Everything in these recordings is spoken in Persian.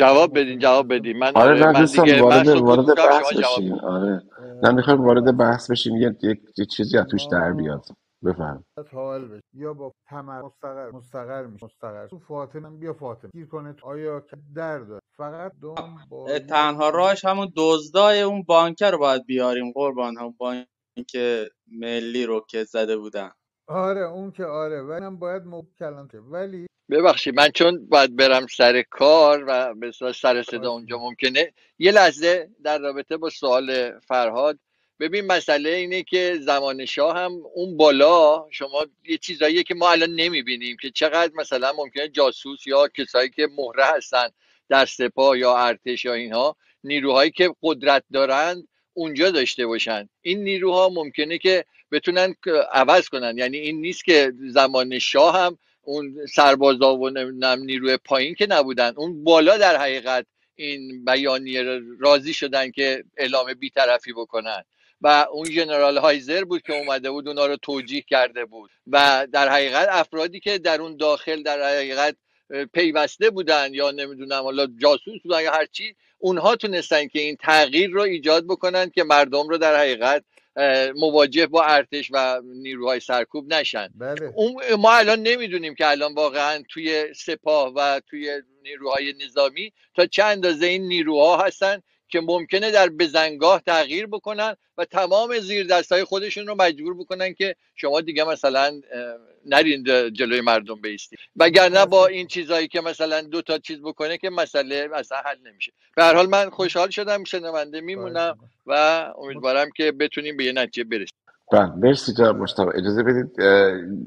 جواب بدین جواب بدین. من آره آره نه من دوستان دیگه وارد سکوت وارد می‌کنم بحث شما جواب بشیم آره. نه می‌خوایم وارد بحث بشیم. یه, یه, یه چیزی از توش در بیاد. بفهم باید حال بشه. یا با تمر مستقر مستقر میشه مستقر. تو فاطمه بیا فاطمه. گیر کنه تو. آیا که در داره؟ فقط دوم با تنها راهش همون دزدای اون بانکه رو باید بیاریم قربان. هم بانک ملی رو که زده بودن. آره اون که آره. ولی من باید کلان که ولی ببخشید من چون باید برم سر کار و اصطلاح سر صدا خواهش اونجا. ممکنه یه لحظه در رابطه با سوال فرهاد. ببین مسئله اینه که زمان شاه هم اون بالا شما یه چیزاییه که ما الان نمی‌بینیم که چقدر مثلا ممکنه جاسوس یا کسایی که مهره هستن در سپاه یا ارتش یا اینها نیروهایی که قدرت دارند اونجا داشته باشن. این نیروها ممکنه که بتونن عوض کنن. یعنی این نیست که زمان شاه هم اون سربازا و نمی‌دونم نیروی پایین که نبودن اون بالا در حقیقت این بیانیه راضی شدن که اعلام بیطرفی بکنن. و اون ژنرال هایزر بود که اومده بود اونا رو توجیه کرده بود. و در حقیقت افرادی که در اون داخل در حقیقت پیوسته بودن یا نمی‌دونم حالا جاسوس بودن یا هرچی اونها تونستن که این تغییر رو ایجاد بکنن که مردم رو در حقیقت مواجه با ارتش و نیروهای سرکوب نشن. بله. ما الان نمی‌دونیم که الان واقعا توی سپاه و توی نیروهای نظامی تا چند اندازه این نیروها هستن که ممکنه در بزنگاه تغییر بکنن و تمام زیر دستای خودشون رو مجبور بکنن که شما دیگه مثلا نرین جلوی مردم بیستید وگرنه با این چیزایی که مثلا دو تا چیز بکنه که مسئله اصلا حل نمیشه. به هر حال من خوشحال شدم شنونده میمونم و امیدوارم که بتونیم به یه نتیجه برسیم. بله مرسی جناب مجتبی اجازه بدید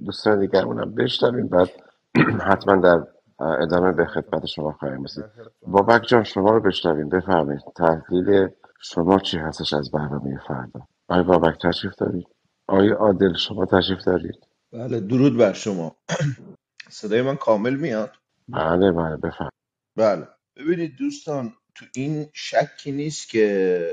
دوستان دیگرمونم بشنویم بعد حتما در ادامه به خدمت شما خواهیم رسید. بابک جان شما رو بشنویم. بفرمایید. تحلیل شما چی هستش از برنامه فردا؟ آقای بابک تشریف دارید؟ آقای عادل شما تشریف دارید؟ بله درود بر شما. صدای من کامل میاد؟ بله بله بفرمایید. بله. ببینید دوستان تو این شکی نیست که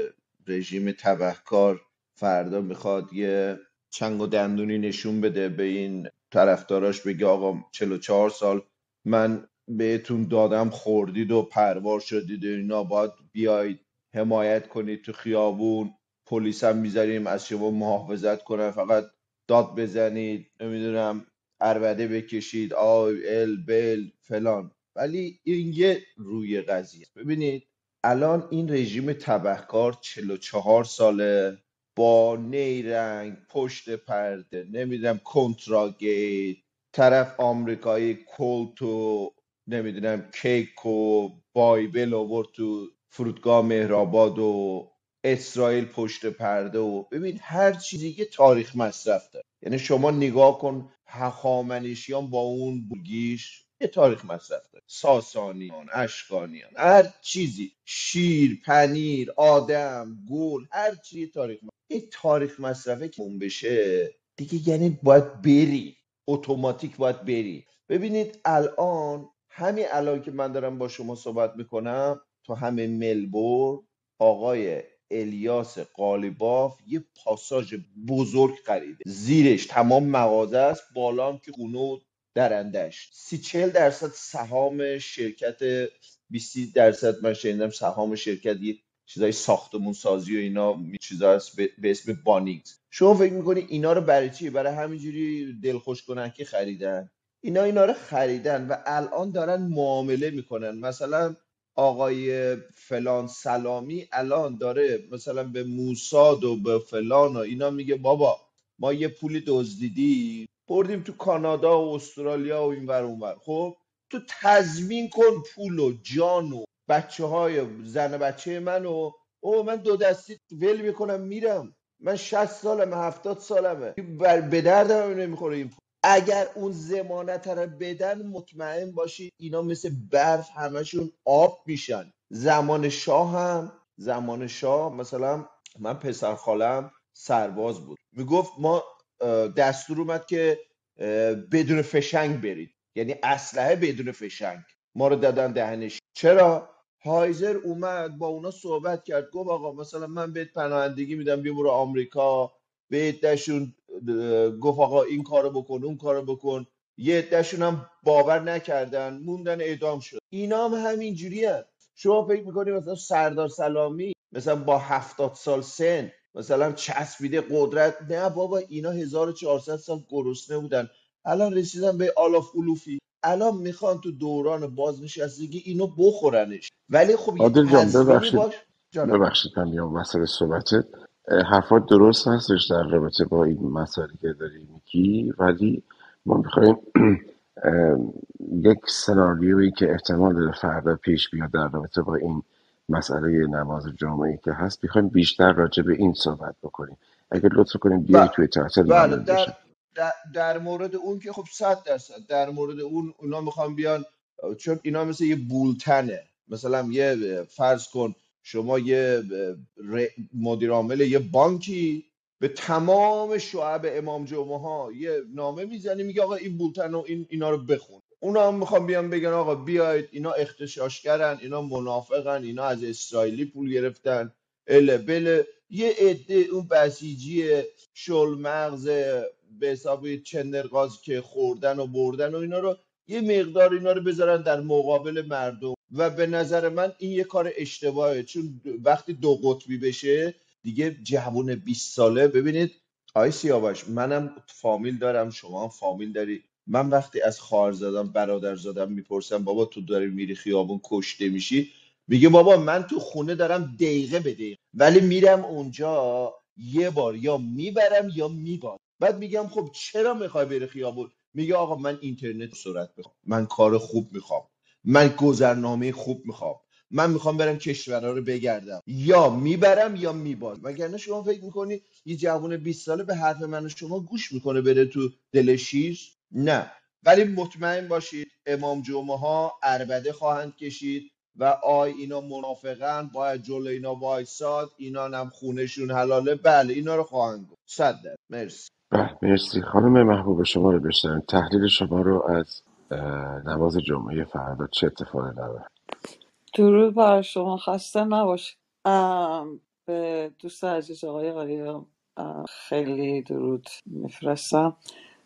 رژیم تبهکار فردا می‌خواد یه چنگ و دندونی نشون بده به این طرفداراش بگه آقا 44 سال من بهتون دادم خوردید و پروار شدید و اینا. باید بیاید حمایت کنید تو خیابون. پلیس هم می‌ذاریم از شما محافظت کنن. فقط داد بزنید نمی‌دونم اربده بکشید آی ال بل فلان. ولی این یه روی قضیه. ببینید الان این رژیم تبهکار 44 ساله با نیرنگ پشت پرده نمی‌دونم کنتراگیت طرف آمریکایی کلت و نمی‌دونم کیک و بایبل آورد تو فرودگاه مهرآباد و اسرائیل پشت پرده و ببین هر چیزی که تاریخ مصرف داره. یعنی شما نگاه کن هخامنشیان با اون بوگیش یه تاریخ مصرف داره. ساسانیان اشکانیان هر چیزی. شیر پنیر آدم گل هر چیزی تاریخ مصرف. این تاریخ مصرفه که اون بشه. دیگه یعنی باید بری. اتوماتیک باید بری. ببینید الان همین الان که من دارم با شما صحبت می‌کنم تو همه ملبورن آقای الیاس قالیباف یه پاساژ بزرگ خریده. زیرش تمام مغازه است بالا هم که خونه درندش سی چل درصد سهام شرکت 20 درصد من شنیدم سهام شرکت یه چیزای ساختمون سازی و اینا چیزا هست به اسم بانیکس. شما فکر می‌کنی اینا رو برای چی؟ برای همینجوری دلخوش کنن که خریدن. اینا اینا رو خریدن و الان دارن معامله می‌کنن. مثلا آقای فلان سلامی الان داره مثلا به موساد و به فلان و اینا میگه بابا ما یه پولی دزدیدی بردیم تو کانادا و استرالیا و اینور اونور خب تو تضمین کن پول و جان و بچه های زن بچه من و او من دو دستی ول می‌کنم میرم. من 60 سالمه 70 سالمه. بر به دردم نمی‌خوره این اگر اون زمانت رو بدن مطمئن باشید اینا مثل برف همشون آب میشن. زمان شاه هم زمان شاه مثلا من پسر خالم سرباز بود. می‌گفت ما دستور اومد که بدون فشنگ برید. یعنی اسلحه بدون فشنگ. ما رو دادن دهنش. چرا؟ هایزر اومد با اونا صحبت کرد. گفت آقا مثلا من بهت پناهندگی میدم بیا آمریکا. به عدهشون گفت آقا این کارو بکن اون کارو بکن. یه عدهشون هم باور نکردن موندن اعدام شد. اینا هم همینجوری شما فکر می‌کنی مثلا سردار سلامی مثلا با هفتاد سال سن مثلا چسبیده قدرت. نه بابا اینا 1400 سال گرسنه بودن. الان رسیدن به آلاف علوفی. الان می‌خوان تو دوران بازنشستگی اینو بخورنش. ولی خب یه عادل جان ببخشید. باش. جانم. ببخشید من میام وسط صحبتت. اه، حرفات درست هستش در رابطه با این مسائلی که داری میگی ولی ما می‌خوایم یک سناریویی که احتمال داره فردا پیش بیاد در رابطه با این مسئله نماز جامعه که هست می‌خوایم بیشتر راجع به این صحبت بکنیم. اگه لطف کنیم بیای ب- توی تاصیل بله ممنون در, در مورد اون که خب صد درصد در مورد اون اونا می‌خوان بیان چون اینا مثل یه بولتنه. مثلا یه فرض کن شما یه مدیر عامل یه بانکی به تمام شعب امام جمعه ها یه نامه می‌زنی میگه آقا این بولتن و این اینا رو بخون. اونا هم می‌خوان بیان بگن آقا بیاید اینا اختشاشگرن اینا منافقن اینا از اسرائیلی پول گرفتن. اله بله. یه عده اون بسیجی شل مغز به حساب چندرغاز که خوردن و بردن و اینا رو یه مقدار اینا رو بذارن در مقابل مردم. و به نظر من این یه کار اشتباهه چون وقتی دو قطبی بشه دیگه جوون 20 ساله. ببینید آی سیاوش منم فامیل دارم شما هم فامیل داری. من وقتی از خواهر زادم برادر زادم می‌پرسم بابا تو داری میری خیابون کشته میشی؟ میگه بابا من تو خونه دارم دقیقه به دقیقه. ولی میرم اونجا یه بار یا می‌برم یا میبازم. بعد میگم خب چرا می‌خوای بری خیابون؟ میگه آقا من اینترنت سرعت می‌خوام من کار خوب می‌خوام من گذرنامه خوب می‌خوام من می‌خوام برم کشورها رو بگردم. یا می‌برم یا میبازم وگرنه شما فکر می‌کنی یه جوان 20 ساله به حرف من شما گوش می‌کنه بره تو دل شیر نه. ولی مطمئن باشید امام جمعه ها اربده خواهند کشید و آی اینا منافقن باید جلو اینا وایساد اینا هم خونشون حلاله. بله اینا رو خواهند گفت. صد مرسی. بله مرسی. خانم محبوب شما رو بشنویم تحلیل شما رو از نماز جمعه فردا چه اتفاقی قراره درود بر شما. خسته نباشید. ام، به دوست عزیز آقای آریا خیلی درود میفرستم.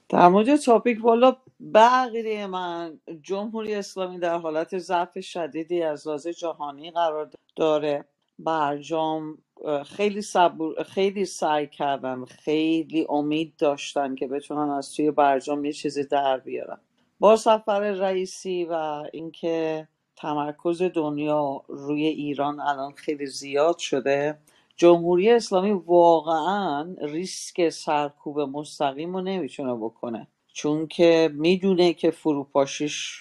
در مورد تاپیک والا بقیه من جمهوری اسلامی در حالت ضعف شدیدی از لحاظ جهانی قرار داره. برجام خیلی صبور خیلی سعی کردن خیلی امید داشتن که بتونن از توی برجام یه چیزی در بیارن. با سفر رئیسی و اینکه تمرکز دنیا روی ایران الان خیلی زیاد شده جمهوری اسلامی واقعا ریسک سرکوب مستقیم رو نمی‌تونه بکنه. چون که می‌دونه که فروپاشیش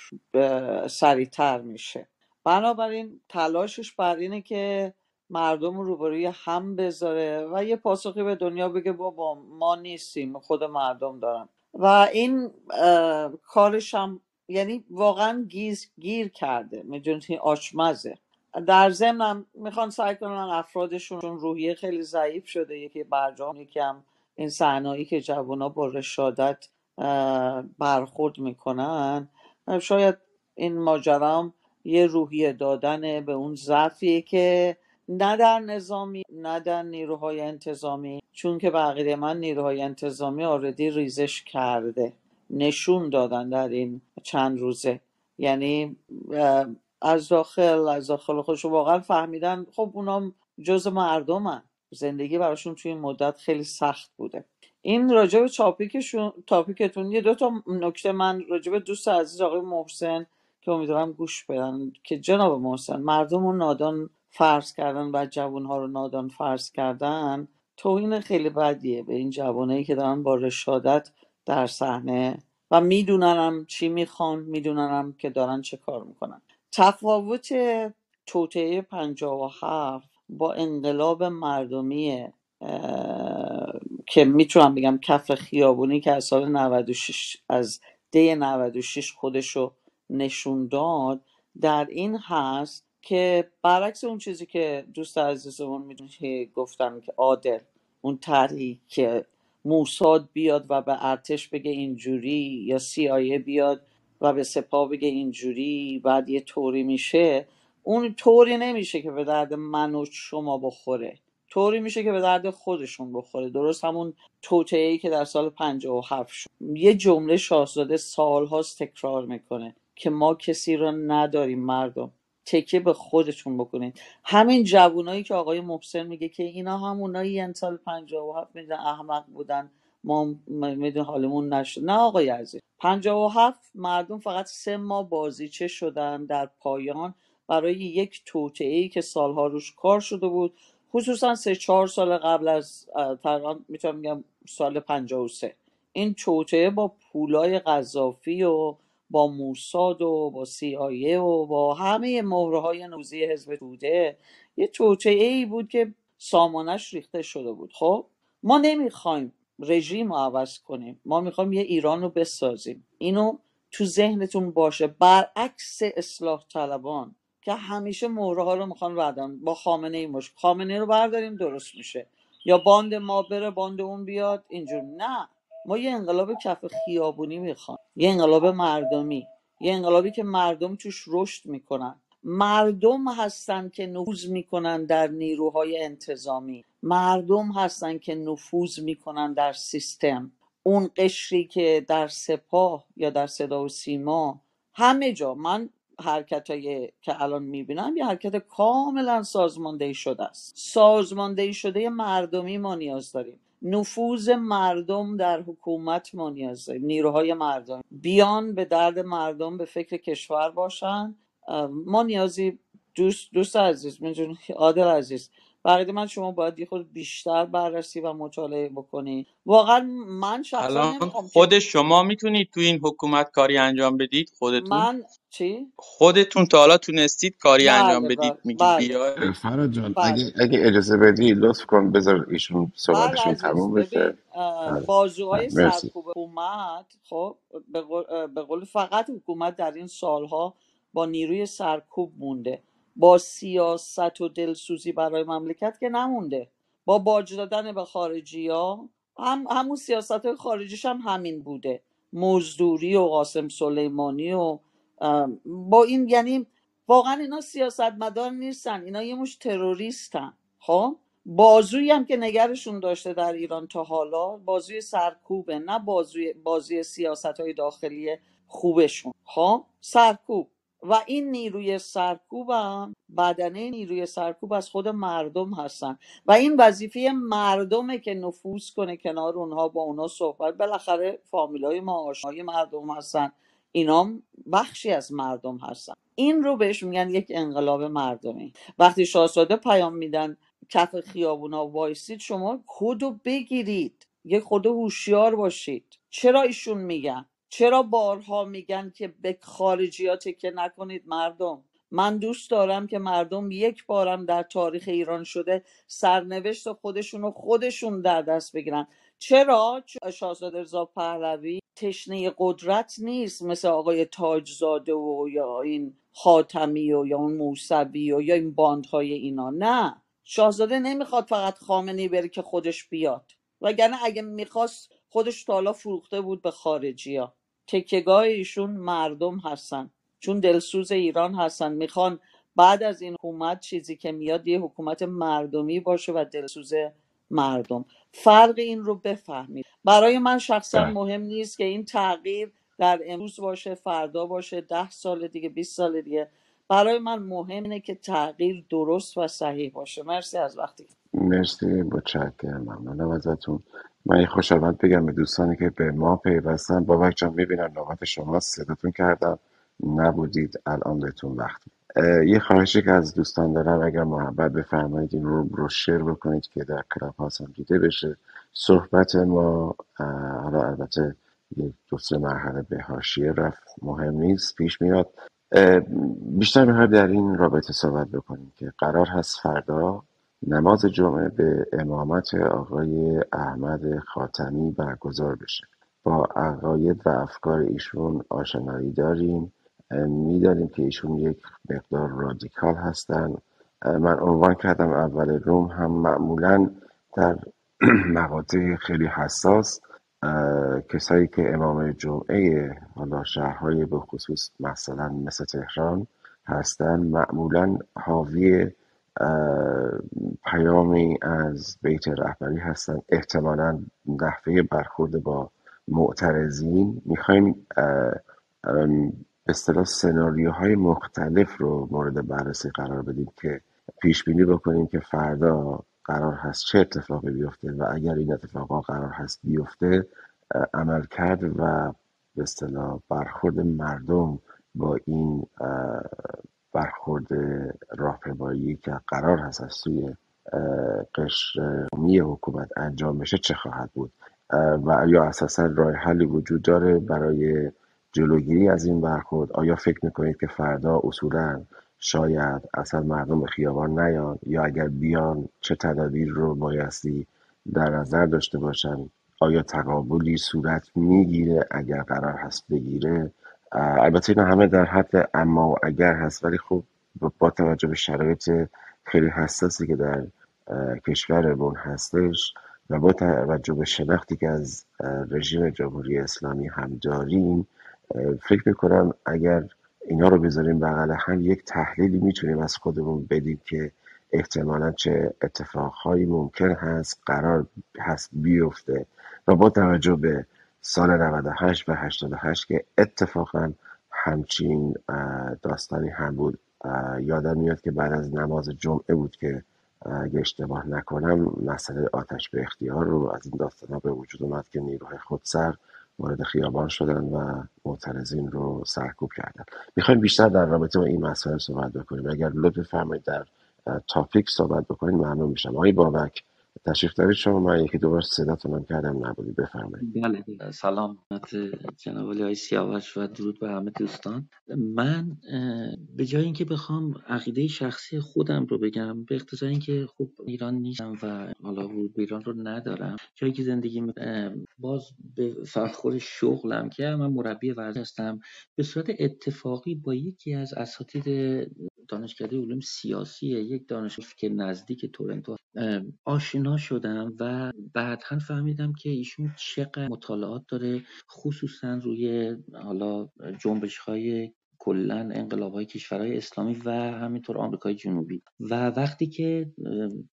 سریعتر میشه. بنابراین تلاشش بر اینه که مردم رو روبروی هم بذاره و یه پاسخی به دنیا بگه بابا ما نیستیم خود مردم دارن. و این کارش هم یعنی واقعا گیز گیر کرده. می‌دونی آچمزه در ضمنم می‌خوان سعی کنن افرادشون روحیه خیلی ضعیف شده. یکی برجام یکی هم این صحنه‌ای که جوونا با رشادت برخورد می‌کنن. شاید این ماجرا هم یه روحیه دادن به اون ضعفیه که نه در نظامی نه در نیروهای انتظامی. چون که بقیه من نیروهای انتظامی آردی ریزش کرده نشون دادن در این چند روزه. یعنی از داخل از داخل خودشون واقعا فهمیدن خب اونام جز مردمن زندگی براشون توی این مدت خیلی سخت بوده. این راجع به تاپیکتون یه دو تا نکته من راجع به دوست عزیز آقای محسن که امیدوارم گوش بدن که جناب محسن مردم رو نادان فرض کردن و جوانها رو نادان فرض کردن توهین خیلی بدیه به این جوانایی که دارن با رشادت در صحنه و میدوننم چی می‌خوان میدوننم که دارن چه کار می‌کنن. تفاوت توطعه 57 با انقلاب مردمی که می‌تونم بگم کف خیابونی که از سال 96 از دی 96 خودشو نشون داد در این هست که برعکس اون چیزی که دوست عزیزمون می‌دونی که گفتم که عادل اون طرحی که موساد بیاد و به ارتش بگه اینجوری یا CIA بیاد و به سپاه بگه اینجوری بعد یه طوری میشه اون طوری نمیشه که به درد من و شما بخوره. طوری میشه که به درد خودشون بخوره. درست همون توطئه ای که در سال 57 شد. یه جمله شاهزاده سالهاست تکرار می‌کنه که ما کسی را نداریم مردم. تکیه به خودتون بکنید همین جوونایی که آقای محسن میگه که اینا همونایی سال 57 میدن احمق بودن ما میدون حالمون نشد. نه آقای عزیز. 57 مردم فقط سه ماه بازیچه شدن در پایان برای یک ای که سالها روش کار شده بود. خصوصا سه چهار سال قبل از تقریبا می‌تونم بگم سال 53 این توطئه با پولای قذافی و با موساد و با CIA و با همه مهره های نوزی حزب توده یه توطئه ای بود که سامانش ریخته شده بود. خب ما نمی‌خوایم رژیم رو عوض کنیم. ما می‌خوایم یه ایران رو بسازیم. اینو تو ذهنتون باشه. برعکس اصلاح طلبان که همیشه مهره ها رو می‌خوان ردن. با خامنه ای مش خامنه رو برداریم درست میشه. یا باند ما بره باند اون بیاد اینجور. نه. ما یه انقلاب کف خیابونی می‌خوام یه انقلاب مردمی یه انقلابی که مردم توش رشد می‌کنن. مردم هستن که نفوذ می‌کنن در نیروهای انتظامی. مردم هستن که نفوذ می‌کنن در سیستم. اون قشری که در سپاه یا در صدا و سیما همه جا. من حرکت که الان می‌بینم یه حرکت کاملا سازماندهی شده است. سازماندهی شده مردمی ما نیاز داریم. نفوذ مردم در حکومت ما نیاز داریم نیروهای مردم. بیان به درد مردم به فکر کشور باشن. ما نیازی دوست دوست عزیز می‌دونی عادل عزیز. بقید من شما باید یه خود بیشتر بررسی و مطالعه بکنی. واقعا من شخصا الان خود شما می‌تونید تو این حکومت کاری انجام بدید؟ خودتون؟ من چی؟ خودتون تا حالا تونستید کاری انجام بله بدید بله. میگی بله فراد جان بله. اگه اگه اجازه بدی لطف کن بذار ایشون بله صحبتشون عزیز تموم بشه. بله. بازوهای بله سرکوب حکومت خب به قول, اه، به قول فقط حکومت در این سالها با نیروی سرکوب مونده. با سیاست و دلسوزی برای مملکت که نمونده. با باج دادن به خارجی ها هم همون سیاست خارجیش هم همین بوده. مزدوری و قاسم سلیمانی و با این یعنی واقعا اینا سیاستمدار نیستن اینا یه مش تروریستن. خب؟ بازویی هم که نگرشون داشته در ایران تا حالا بازوی سرکوبه نه بازوی بازوی سیاست های داخلی خوبشون. خب؟ سرکوب. و این نیروی سرکوب هم بدنه نیروی سرکوب از خود مردم هستن. و این وظیفه مردمه که نفوذ کنه کنار اونها با اونها صحبت. بالاخره فامیلای ما آشنای مردم هستن. اینا بخشی از مردم هستن. این رو بهش میگن یک انقلاب مردمی. وقتی شاهزاده پیام میدن کف خیابونا وایسید شما کدو بگیرید؟ یه خود هوشیار باشید. چرا ایشون میگن؟ چرا بارها میگن که به خارجی تکه نکنید مردم؟ من دوست دارم که مردم یک بارم در تاریخ ایران شده سرنوشت خودشون رو خودشون در دست بگیرن. چرا؟ شاهزاده رضا پهلوی تشنه قدرت نیست مثل آقای تاجزاده و یا این خاتمی و یا اون موسوی و یا این باندهای اینا. نه. شاهزاده نمی‌خواد فقط خامنه بره که خودش بیاد. وگرنه اگه می‌خواست خودش تا حالا فروخته بود به خارجی ها تکیگاه ایشون مردم هستن. چون دلسوز ایران هستن. می‌خوان بعد از این حکومت چیزی که میاد یه حکومت مردمی باشه و دلسوز مردم. فرق این رو بفهمید. برای من شخصا بله. مهم نیست که این تغییر در امروز باشه فردا باشه ده سال دیگه 20 سال دیگه. برای من مهم اینه که تغییر درست و صحیح باشه. مرسی از وقتی. مرسی. متشکرم. ممنونم ازتون. من یه خوشحالند بگم به دوستانی که به ما پیوستن. بابک جان می‌بینم نوبت شما صداتون کردم. نبودید الان بهتون وقت یه خواهشی که از دوستان دارم اگر محبت بفرمایید این رو شیر بکنید که در کلاب هم دیده بشه. صحبت ما حالا البته یک دو سه مرحله به حاشیه رفت مهم نیست پیش میاد. بیشتر می‌خوایم در این رابطه صحبت بکنیم که قرار هست فردا نماز جمعه به امامت آقای احمد خاتمی برگزار بشه. با عقاید و افکار ایشون آشنایی داریم. می‌دانیم که ایشون یک مقدار رادیکال هستن. من عنوان کردم اول روم هم معمولا در مقاطع خیلی حساس. کسایی که امام جمعه حالا شهرهای به خصوص مثلا مثل تهران هستن معمولا حاوی پیامی از بیت رهبری هستن. احتمالا نحوه برخورد با معترضین. می‌خوایم اصطلاح سناریوهای مختلف رو مورد بررسی قرار بدیم که پیش بینی بکنیم که فردا قرار هست چه اتفاقی بیفته و اگر این اتفاقا قرار هست بیفته عمل کرد و به اصطلاح برخورد مردم با این برخورد راهپیمایی که قرار هست از سوی قشر حکومت انجام بشه چه خواهد بود؟ و یا اساسا راه حلی وجود داره برای جلوگیری از این برخورد؟ آیا فکر می‌کنید که فردا اصولا شاید اصلا مردم به خیابان نیان؟ یا اگر بیان چه تدابیر رو بایستی در نظر داشته باشن؟ آیا تقابلی صورت می‌گیره اگر قرار هست بگیره؟ البته اینا همه در حد اما و اگر هست ولی خب با توجه به شرایط خیلی حساسی که در کشورمون هستش و با توجه به شناختی که از رژیم جمهوری اسلامی هم داریم فکر می‌کنم اگر اینا رو بذاریم بغل هم یک تحلیلی می‌تونیم از خودمون بدیم که احتمالا چه اتفاقهایی ممکن هست قرار هست بیفته. و با توجه به سال 98 و 88 که اتفاقا همچین داستانی هم بود. یادم میاد که بعد از نماز جمعه بود که اگه اشتباه نکنم مسئله آتش به اختیار رو از این داستان ها به وجود اومد که نیروهای خودسر وارد خیابان شدن و معترضین رو سرکوب کردن. می‌خوایم بیشتر در رابطه با این مسائل صحبت بکنیم. اگر لطف فرمایید در تاپیک صحبت بکنید ممنون میشم. آقای بابک تشریف دارید شما؟ من یکی دوبار صداتونم کردم نبودی. بفرمایید. بله. سلام. جناب های سیاوش و درود به همه دوستان. من به جای اینکه بخوام عقیده شخصی خودم رو بگم به اقتضای اینکه خب ایران نیستم و حالا ورود ایران رو ندارم جایی که زندگی باز به فرخور شغلم که من مربی ورزش هستم به صورت اتفاقی با یکی از اساتید دانشکده علوم سیاسی یک دانشگاه که نزدیک تورنتو آشنا شدم و بعدا فهمیدم که ایشون چقدر مطالعات داره خصوصا روی حالا جنبش های کلا انقلاب های کشورهای اسلامی و همینطور آمریکای جنوبی. و وقتی که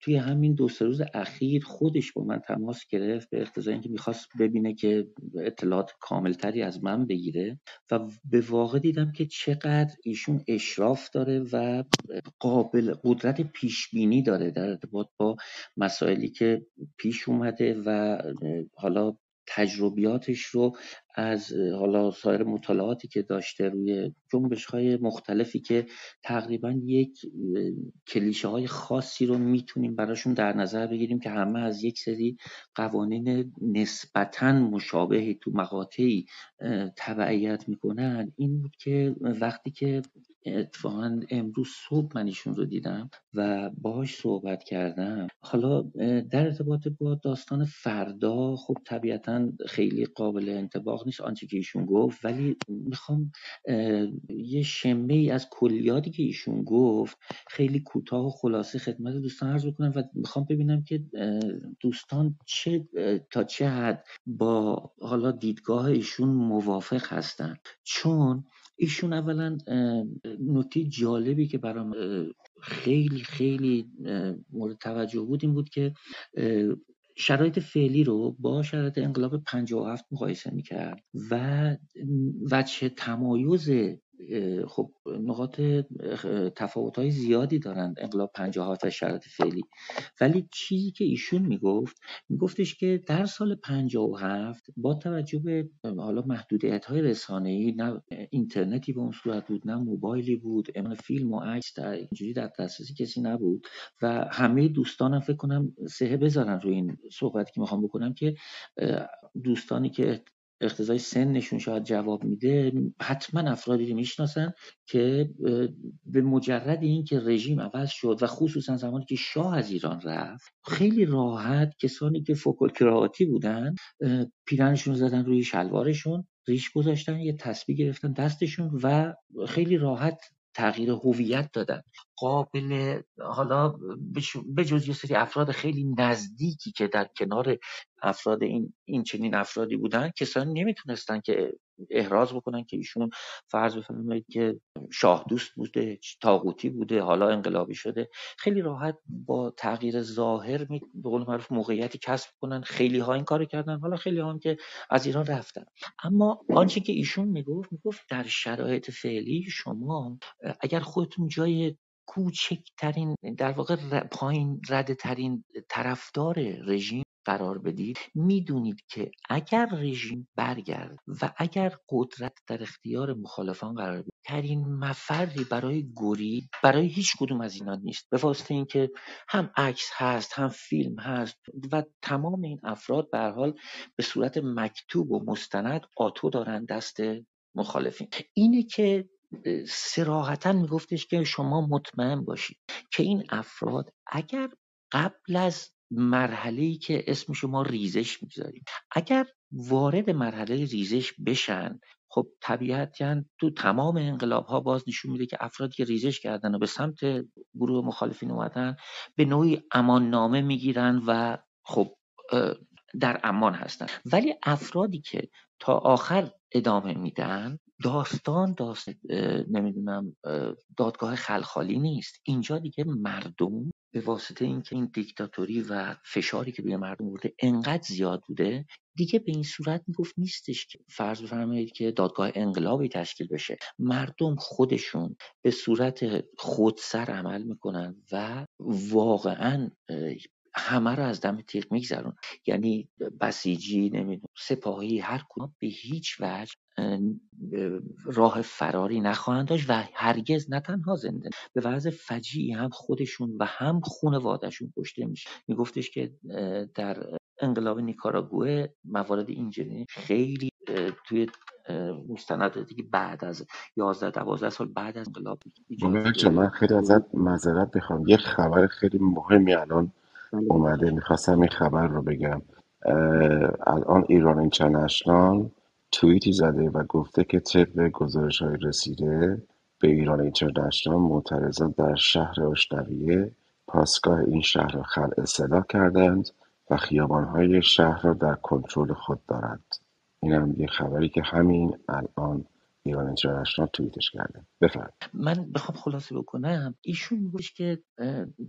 توی همین دو سه روز اخیر خودش با من تماس گرفت به اقتضای اینکه می‌خواست ببینه که اطلاعات کاملتری از من بگیره و به واقع دیدم که چقدر ایشون اشراف داره و قابل قدرت پیش بینی داره در ارتباط با مسائلی که پیش اومده و حالا تجربیاتش رو از حالا سایر مطالعاتی که داشته روی جنبش های مختلفی که تقریبا یک کلیشه های خاصی رو می‌تونیم براشون در نظر بگیریم که همه از یک سری قوانین نسبتا مشابهی تو مقاطعی تبعیت می‌کنن. این بود که وقتی که اتفاقا امروز صبح من ایشون رو دیدم و باهاش صحبت کردم. حالا در ارتباط با داستان فردا خب طبیعتا خیلی قابل انتباه نیست آنچه که ایشون گفت ولی می‌خوام یه شمه ای از کلیاتی که ایشون گفت خیلی کوتاه و خلاصه خدمت دوستان عرض بکنم و می‌خوام ببینم که دوستان چه تا چه حد با حالا دیدگاه ایشون موافق هستن. چون ایشون اولا نکته جالبی که برام خیلی خیلی مورد توجه بود این بود که شرایط فعلی رو با شرایط انقلاب 57 مقایسه می‌کرد و وجه تمایز خب نقاط تفاوت های زیادی دارند انقلاب 57 و شرایط فعلی. ولی چیزی که ایشون می‌گفت میگفتش که در سال 57 با توجه به حالا محدودیت های رسانه ای نه اینترنتی به اون صورت بود نه موبایلی بود امان فیلم و عکس در اینجوری در دسترسی کسی نبود و همه دوستانم فکر کنم سهه بذارن روی این صحبتی که می‌خوام بکنم که دوستانی که اقتضای سنشون شاید جواب میده. حتما افرادی رو می‌شناسن که به مجرد اینکه رژیم عوض شد و خصوصا زمانی که شاه از ایران رفت خیلی راحت کسانی که فوکل بودن پیرنشون زدن روی شلوارشون ریش گذاشتن یه تسبیح گرفتن دستشون و خیلی راحت تغییر هویت دادن. قابل حالا به جز یه سری افراد خیلی نزدیکی که در کنار افراد این, این چنین افرادی بودن کسانی نمی‌تونستن که احراز بکنن که ایشون فرض بفرمایید که شاه دوست بوده تاغوتی بوده حالا انقلابی شده. خیلی راحت با تغییر ظاهر می به قول معروف موقعیتی کسب کنن. خیلی ها این کارو کردن. حالا خیلی ها هم که از ایران رفتن. اما آنچه که ایشون می‌گفت می‌گفت در شرایط فعلی شما اگر خودتون جای کوچکترین در واقع پایین رده ترین طرفدار رژیم قرار بدید می‌دونید که اگر رژیم برگرد و اگر قدرت در اختیار مخالفان قرار بدید ترین مفری برای گوری برای هیچ کدوم از اینا نیست. به واسطه اینکه هم عکس هست هم فیلم هست و تمام این افراد به حال به صورت مکتوب و مستند آتو دارن دست مخالفین. اینه که سراحتا میگفتش که شما مطمئن باشید که این افراد اگر قبل از مرحله که اسم شما ریزش می‌گذاریم اگر وارد مرحله ریزش بشن خب طبیعتا تو تمام انقلاب ها باز نشون میده که افرادی که ریزش کردن و به سمت گروه مخالفین اومدن به نوعی امان نامه می‌گیرن و خب در امان هستن. ولی افرادی که تا آخر ادامه میدن داستان داست نمی‌دونم دادگاه خلخالی نیست. اینجا دیگه مردم به واسطه اینکه این دیکتاتوری و فشاری که به مردم بوده انقدر زیاد بوده دیگه به این صورت می‌گفت نیستش که. فرض بفرمایید که دادگاه انقلابی تشکیل بشه. مردم خودشون به صورت خودسر عمل می‌کنن و واقعا همه رو از دم تیغ میگذرون یعنی بسیجی نمی‌دونم سپاهی هر کدوم به هیچ وجه راه فراری نخواهند داشت و هرگز نه تنها زنده به وضع فجیعی هم خودشون و هم خانوادهشون کشته میشه. میگفتش که در انقلاب نیکاراگوه موارد اینجوری خیلی توی مستند دیگه بعد از 11 12 سال بعد از انقلاب من خیلی ازت معذرت بخوام یه خبر خیلی مهمی الان بله. اومده می‌خواستم این خبر رو بگم. الان ایران اینترنشنال توییتی زده و گفته که طبق گزارش های رسیده به ایران اینترنشنال معترضان در شهر اشتویه پاسگاه این شهر را خلع اصلاح کردند و های شهر را در کنترل خود دارند. این هم یه خبری که همین الان ایران اینترنشنال توییتش کرده بفرد من بخوام خلاصه بکنم. ایشون میگوش که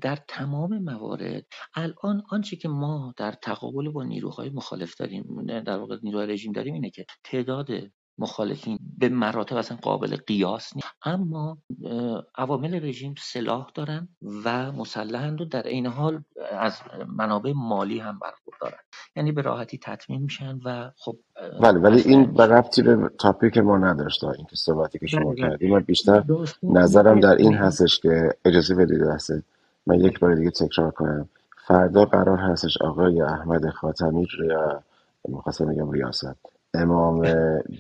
در تمام موارد الان آنچه که ما در تقابل با نیروهای مخالف داریم در واقع نیروهای رژیم داریم اینه که تعداد مخالفین. به مراتب اصلا قابل قیاس نیست. اما عوامل رژیم سلاح دارن و مسلحند و در این حال از منابع مالی هم برخوردارن. یعنی به راحتی تطمین میشن و خب بله ولی این به ربطی به تاپیک ما نداشت این که صحبتی که شما بله. کردیم. بیشتر نظرم در این هستش که اجازه بدید هست من یک بار دیگه تکرار کنم. فردا قرار هستش آقای احمد خاتمی یا می‌خواستم بگم ریاست. امام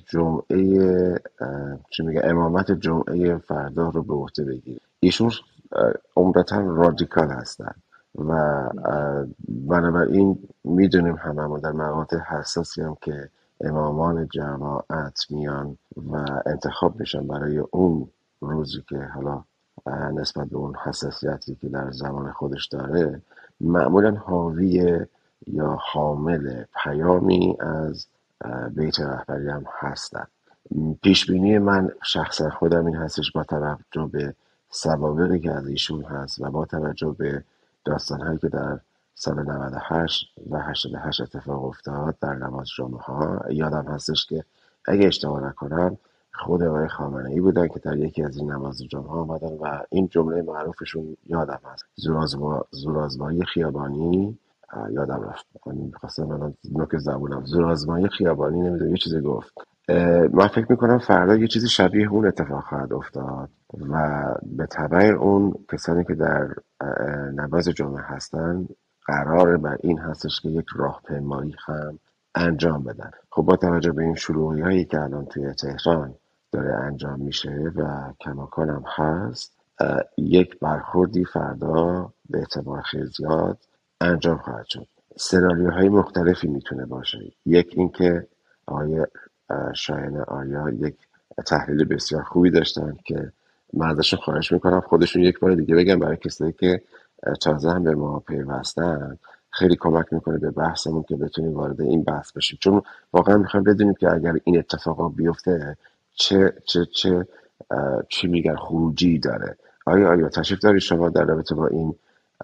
جمعه چی میگه؟ امامت جمعه فردا رو به عهده بگیره ایشون عمدتا رادیکال هستن و بنابراین می‌دونیم هممون در مقاطع حساسی هم که امامان جماعت میان و انتخاب میشن برای اون روزی که حالا نسبت به اون حساسیتی که در زمان خودش داره معمولا حاوی یا حامل پیامی از بیت رهبری هم هستن. پیش بینی من شخصا خودم این هستش با توجه به سوابقی که از ایشون هست و با توجه به داستان که در سال 98 و 88 اتفاق افتاد در نماز جمعه ها یادم هستش که اگه اشتباه نکنم خود آقای خامنه ای بودن که در یکی از این نماز جمعه ها آمدن و این جمله معروفشون یادم هست. زورازمایی خیابانی یادم رفت. می‌خواستم الان نوک زبونم. زورازمایی خیابانی نمی‌دونم یه چیزی گفت. من فکر می‌کنم فردا یه چیزی شبیه اون اتفاق خواهد افتاد و به طبع اون کسانی که در نماز جمعه هستن قرار بر این هستش که یک راهپیمایی هم انجام بدن. خب با توجه به این شروعی هایی که الان توی تهران داره انجام میشه و کماکانم هست یک برخوردی فردا به اعتبار خیلی زیاد انجام خواهد شد. سناریوهای مختلفی می‌تونه باشه. یک اینکه آقای شاهین آیا یک تحلیل بسیار خوبی داشتن که من ازشون خواهش می‌کنم. خودشون یک بار دیگه بگم برای کسایی که تازه هم به ما پیوستن خیلی کمک می‌کنه به بحثمون که بتونیم وارد این بحث بشیم. چون واقعا می‌خوایم بدونیم که اگر این اتفاقا بیفته چه چه چه چی میگن خروجی داره. آیا آیا تشریف داری شما در رابطه با این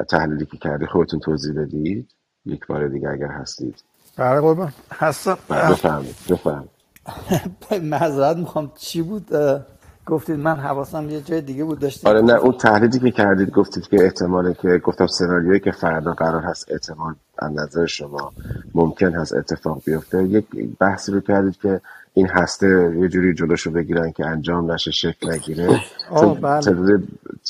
تحلیلی که کردی خودتون توضیح بدید. یک بار دیگه اگر هستید. بله قربان. هستم. بفهمید بفهم معذرت می‌خوام. چی بود؟ گفتید من حواسم یه جای دیگه بود داشتید آره نه اون تحلیلی که کردید گفتید که احتماله که گفتم سناریویی که فردا قرار هست احتمال از نظر شما ممکن هست اتفاق بیفته. یک بحثی رو کردید که این هسته یه جوری جلوشو بگیرن که انجام نشه شکل نگیره. بله. تعداد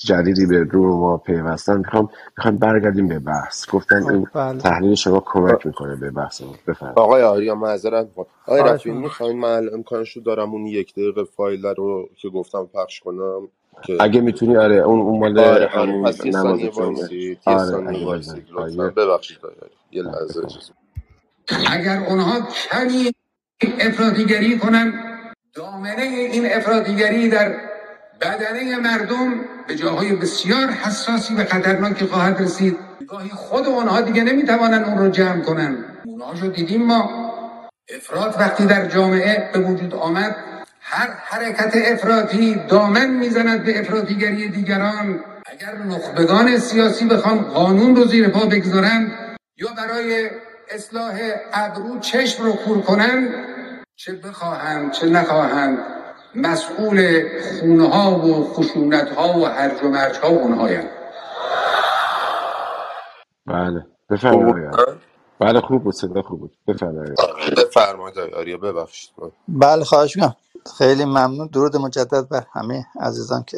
جدیدی به رو ما پیوستن. می‌خوام می‌خوام برگردیم به بحث. گفتن آه این بله. تحلیل شما کمک می‌کنه به بحث ما. بفرمایید. آقای آریا معذرت آقای رفیعی می‌خواین من الان امکانش رو دارم اون یک دقیقه فایل رو که گفتم پخش کنم؟ که اگه می‌تونی آره اون اون مال آره آره. همون پس یه نماز ثانیه وایسید. یه آره ثانیه وایسید آیه ببخشید. یه لحظه اگر اونها کمی افراطیگری کنن دامنه این افراطیگری در بدنه مردم به جاهای بسیار حساسی و خطرناکی خواهد رسید. گاهی خود اونها دیگه نمی‌توانن اون رو جمع کنن اونها رو دیدیم ما. افراط وقتی در جامعه به وجود آمد هر حرکت افراطی دامن می‌زند به افراطیگری دیگران. اگر نخبگان سیاسی بخوان قانون رو زیر پا بگذارند یا برای اصلاح ابرو چشم رو کور کنند چه بخواهند چه نخواهند مسئول خونه ها و خشونت ها و هرج و مرج ها اونهایم بله بفرمایید آقای؟ بله خوب بود صدا خوب بود. بفرمایید آقای آره بفرمایید آقای آریا ببخشید. بله خواهش می‌کنم. خیلی ممنون. درود مجدد بر همه عزیزان که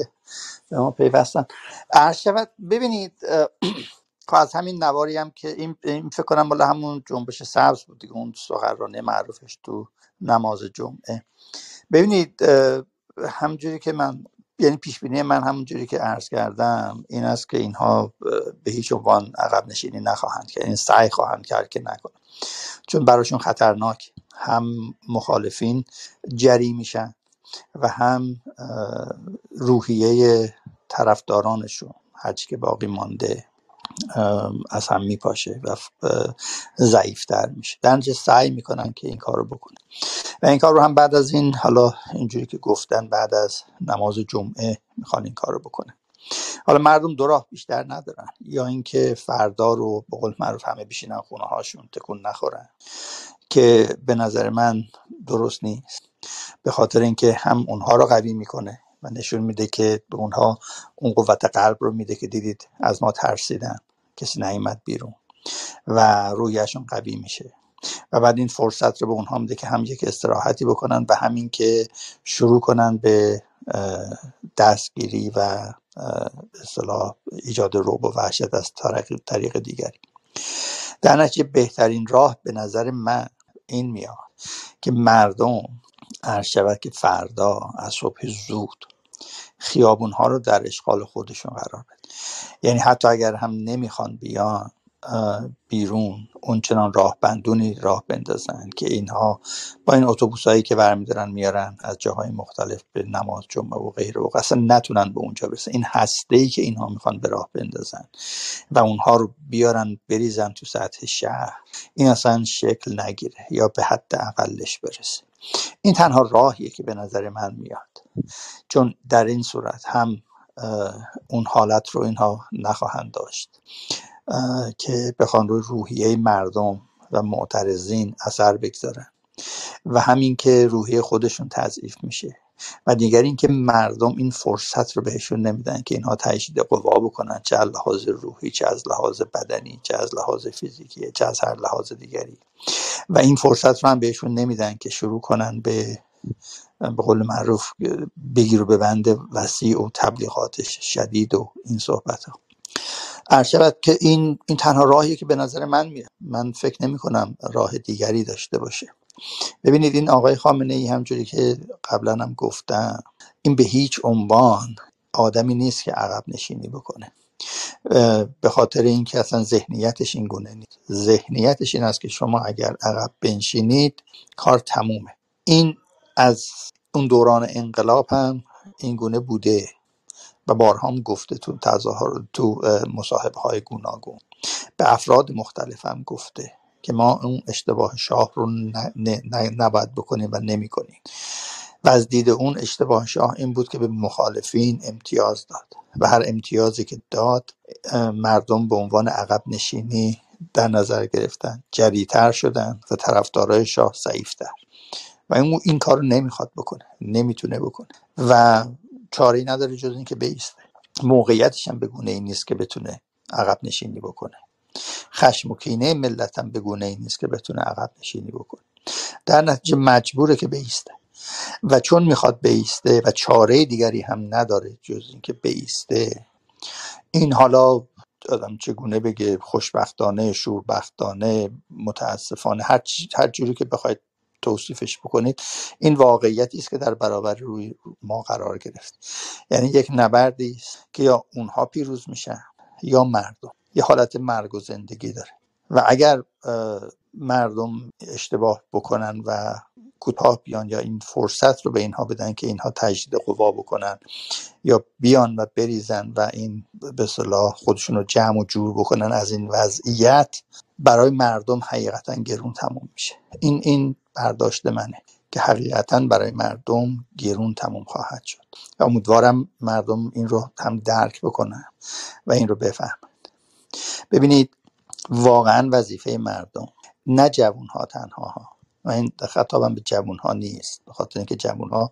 به ما پیوستن. عرض شود ببینید از همین نواری هم که این, این فکر کنم بالا همون جنبش سبز بود دیگه اون سخنرانه معروفش تو نماز جمعه. ببینید همجوری که من یعنی پیش بینی من همونجوری که عرض کردم این است که اینها به هیچ عنوان عقب نشینی نخواهند کرد این سعی خواهند کرد که نکنند. چون براشون خطرناک هم مخالفین جری میشن و هم روحیه طرفدارانشون هرچی که باقی مانده. از هم میپاشه و ضعیفتر میشه. در نتیجه سعی می‌کنن که این کار رو بکنن. و این کار رو هم بعد از این حالا اینجوری که گفتن بعد از نماز جمعه می‌خوان این کار رو بکنن. حالا مردم دو راه بیشتر ندارن. یا اینکه فردا رو به قول معروف همه بشینن خونه هاشون تکون نخورن که به نظر من درست نیست. به خاطر اینکه هم اونها رو قوی می‌کنه و نشون میده که به اونها اون قوت قلب رو میده که دیدید از ما ترسیدن کسی نیومد بیرون و رویشون قوی میشه. و بعد این فرصت رو به اونها میده که هم یک استراحتی بکنن و همین که شروع کنن به دستگیری و اصطلاح ایجاد رعب و وحشت از طریق دیگری. در نتیجه بهترین راه به نظر من این میاد که مردم عرض شود که فردا از صبح زود خیابونها رو در اشغال خودشون قرار بده. یعنی حتی اگر هم نمی‌خوان بیان بیرون اونچنان راه بندونی راه بندازن که اینها با این اتوبوس هایی که برمیدارن میارن از جاهای مختلف به نماز جمعه و غیره و اصلا نتونن به اونجا برسن. این هسته ای که اینها می‌خوان به راه بندازن و اونها رو بیارن بریزن تو سطح شهر این اصلا شکل نگیره یا به حد اقلش برسه. این تنها راهیه که به نظر من میاد. چون در این صورت هم اون حالت رو اینها نخواهند داشت. که بخوان روی روحیه مردم و معترضین اثر بگذارن. و همین که روحیه خودشون تضعیف میشه. و دیگر اینکه مردم این فرصت رو بهشون نمیدن که اینها تجدید قوا بکنن چه از لحاظ روحی چه از لحاظ بدنی چه از لحاظ فیزیکی چه از هر لحاظ دیگری. و این فرصت رو هم بهشون نمیدن که شروع کنن به به قول معروف بگیر و ببند وسیع و تبلیغاتش شدید و این صحبت ها. شود که این این تنها راهیه که به نظر من میاد. من فکر نمی کنم راه دیگری داشته باشه. ببینید این آقای خامنه ای همجوری که قبلا هم گفتم این به هیچ عنوان آدمی نیست که عقب نشینی بکنه. به خاطر اینکه اصلا ذهنیتش این گونه نیست. ذهنیتش این است که شما اگر عقب بنشینید کار تمومه. این از اون دوران انقلاب هم این گونه بوده و بارها هم گفته تو تظاهر تو مصاحبه های گوناگون. به افراد مختلفم گفته. که ما اون اشتباه شاه رو نباید بکنیم و نمی‌کنیم. و از دید اون اشتباه شاه این بود که به مخالفین امتیاز داد و هر امتیازی که داد مردم به عنوان عقب نشینی در نظر گرفتن جریتر شدن و طرفدارای شاه ضعیفتر. و این این کار رو نمی‌خواد بکنه نمی‌تونه بکنه. و چاره نداره جز اینکه بیسته. موقعیتش هم به گونه ای نیست که بتونه عقب نشینی بکنه. خشم و کینه ملت هم به گونه ای نیست که بتونه عقب نشینی بکنه. در نتیجه مجبوره که بیسته. و چون می‌خواد بیسته و چاره دیگری هم نداره جز اینکه بیسته این حالا آدم چگونه بگه خوشبختانه شوربختانه متاسفانه هر, هر جوری که بخواید توصیفش بکنید این واقعیتی است که در برابر روی ما قرار گرفت. یعنی یک نبردی است که یا اونها پیروز میشن یا مردم. یه حالت مرگ و زندگی داره. و اگر مردم اشتباه بکنن و کوتاه بیان یا این فرصت رو به اینها بدن که اینها تجدید قوا بکنن یا بیان و بریزن و این به صلاح خودشون رو جمع و جور بکنن از این وضعیت برای مردم حقیقتا گرون تموم میشه. این این برداشت منه که حقیقتا برای مردم گرون تموم خواهد شد. و امیدوارم مردم این رو هم درک بکنن و این رو بفهم ببینید واقعا وظیفه مردم نه جوون ها تنها ها و این خطابم به جوون ها نیست به خاطر اینکه جوون ها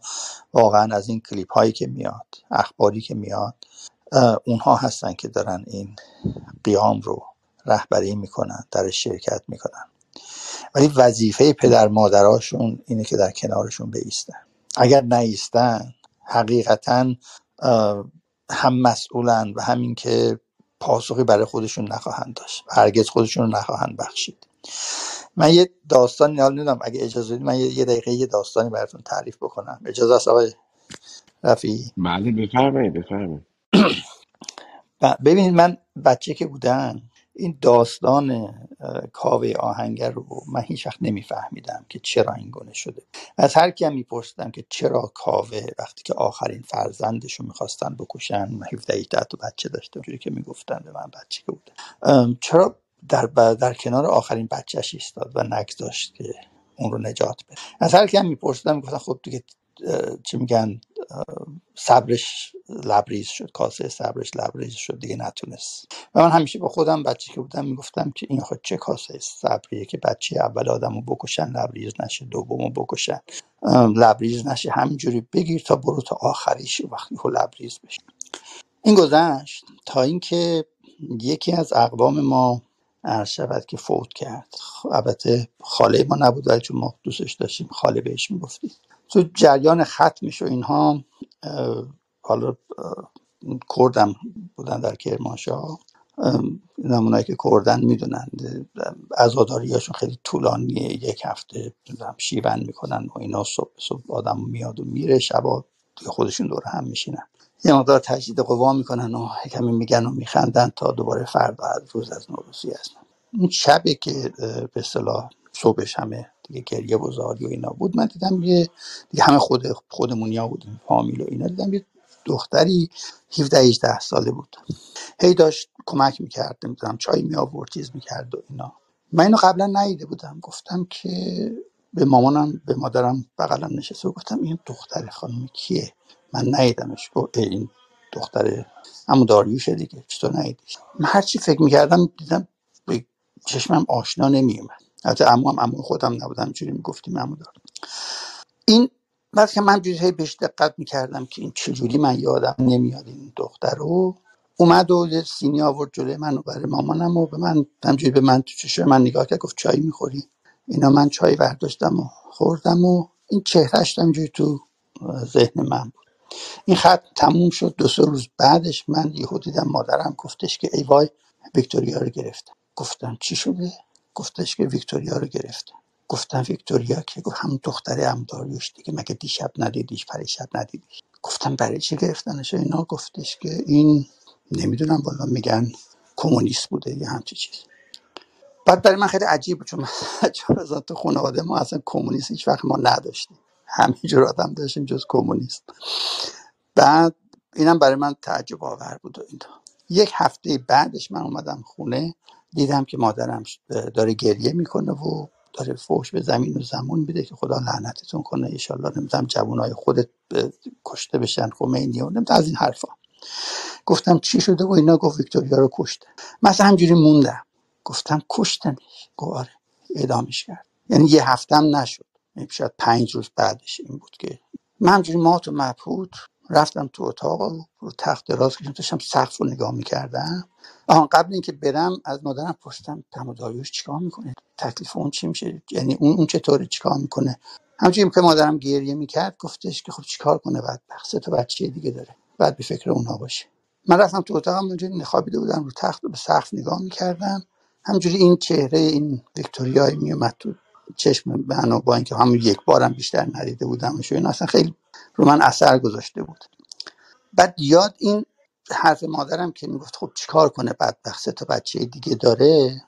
واقعا از این کلیپ هایی که میاد اخباری که میاد اونها هستن که دارن این قیام رو رهبری می‌کنن در شرکت می‌کنن. ولی وظیفه پدر مادراشون اینه که در کنارشون بیستن. اگر نیستن حقیقتا هم مسئولن و همین که پاسخی برای خودشون نخواهند داشت. هرگز خودشون رو نخواهند بخشید. من یه داستانی حال نمی‌دونم اگه اجازه بدید من یه یه دقیقه یه داستانی براتون تعریف بکنم. اجازه است آقای رفیعی؟ بله بفرمایید بفرمایید. ب- ببینید من بچه که بودم این داستان کاوه آهنگر رو من هیچ وقت نمیفهمیدم که چرا این گونه شده. از هر کیم میپرسیدم که چرا کاوه وقتی که آخرین فرزندش رو می‌خواستن بکشن من 17 18 تا بچه داشتم. جوری که می‌گفتن به من بچه که بودم ام، چرا در, در کنار آخرین بچهش ایستاد و نگذاشت که اون رو نجات بده؟ از هر کیم میپرسیدم می‌گفتن خب دیگه چی میگن؟ صبرش لبریز شد کاسه صبرش لبریز شد دیگه نتونست. و من همیشه با خودم بچه که بودم می‌گفتم که این خود چه کاسه صبریه که بچه اول آدمو بکشن لبریز نشه دومو بکشن. لبریز نشه همینجوری بگیر تا برو تا آخریش وقتی که لبریز بشه. این گذشت تا اینکه یکی از اقوام ما عرض شود که فوت کرد. خب، البته خاله ما نبود ولی چون ما دوستش داشتیم خاله بهش می‌گفتیم. تو جریان ختمش و اینها حالا کردم بودن در کرمانشاه. نمونایی که کردن می‌دونن عزاداریاشون خیلی طولانیه یک هفته نمی‌دونم شیون می‌کنن و اینا صبح صبح آدم میاد و میره شبا دیگه خودشون دور هم میشینن. یه مقدار تجدید قوا می‌کنن و کمی میگن و میخندن تا دوباره فردا از روز از نوروزی هستن. اون شبی که به اصطلاح صبحش همه دیگه گریه و زاری و اینا بود. من دیدم یه دیگه همه خود خودمونیا بودیم فامیل و اینا. دیدم یه دختری 17 18 ساله بود. هی داشت کمک می‌کرد نمی‌دونم چای می آورد چیز می‌کرد و اینا. من اینو قبلا ندیده بودم. گفتم که به مامانم به مادرم بغلم نشسته و گفتم این دختر خانم کیه؟ من ندیدمش. گفت این دختر اما داریوشه دیگه. چطور ندیدیش؟ من هرچی فکر می‌کردم دیدم به چشمم آشنا نمیومد البته عمو هم عمو خودم نبودم جوری می‌گفتیم عمو دار این بعد که من جوری بهش دقت می‌کردم که این چجوری من یادم نمیاد این دختر رو اومد و یه سینی آورد جلوی من و برای مامانم و به من همجوری به من تو چشم من نگاه کرد گفت چای می‌خوری؟ اینا من چای برداشتم و خوردم و این چهرهش همجوری تو ذهن من بود. این خط تموم شد دو سه روز بعدش من یهو دیدم مادرم گفتش که ای وای ویکتوریا رو گرفتم گفتم چی شده؟ گفتش که ویکتوریا رو گرفتم گفتم ویکتوریا که گفت هم دختر هم داریوش دیگه مگه دیشب ندیدیش پریشب ندیدیش؟ گفتم برای چی گرفتنش اینا؟ گفتش که این نمی‌دونم والا میگن کمونیست بوده یا همچی چیز بعد برای من خیلی عجیب بود چون چون تو خانواده ما اصلا کمونیست هیچ وقت ما نداشتیم. همینجور آدم داشتیم جز کمونیست. بعد اینم برای من تعجب آور بود و اینا. یک هفته بعدش من اومدم خونه. دیدم که مادرم داره گریه می‌کنه و داره فوش به زمین و زمون میده که خدا لعنتتون کنه. ایشالله نمی‌دونم جوانای خودت کشته بشن خمینی و نمی‌دونم از این حرفا. گفتم چی شده و اینا؟ گفت ویکتوریا رو کشته. مثلا همجوری موندم. گفتم کشتنش. گفت آره اعدامش کرد. یعنی یه هفتم نشد. یعنی شاید پنج روز بعدش این بود که من همجوری مات و مبهوت رفتم تو اتاق و رو تخت دراز کشیدم. داشتم سقف رو نگاه می‌کردم. آن قبل اینکه برم از مادرم پرسیدم داریوش چیکار می‌کنه؟ تکلیف اون چی میشه؟ یعنی اون اون چطوره؟ چیکار می‌کنه؟ همچنین که مادرم گریه می‌کرد گفتش که خب چیکار کنه؟ بعد سه تا بچه دیگه داره. بعد به فکر اونها باشه. من رفتم تو اتاقم اونجوری خوابیده بودم رو تخت و به سقف نگاه می‌کردم. همجوری این چهره این ویکتوریای میومد تو چشم من با اینکه همون یک بارم بیشتر ندیده بودمش و اصلا خیلی رو من اثر گذاشته بود. بعد یاد این حرف مادرم که می‌گفت خب چیکار کنه بدبخت سه تا بچه دیگه داره؟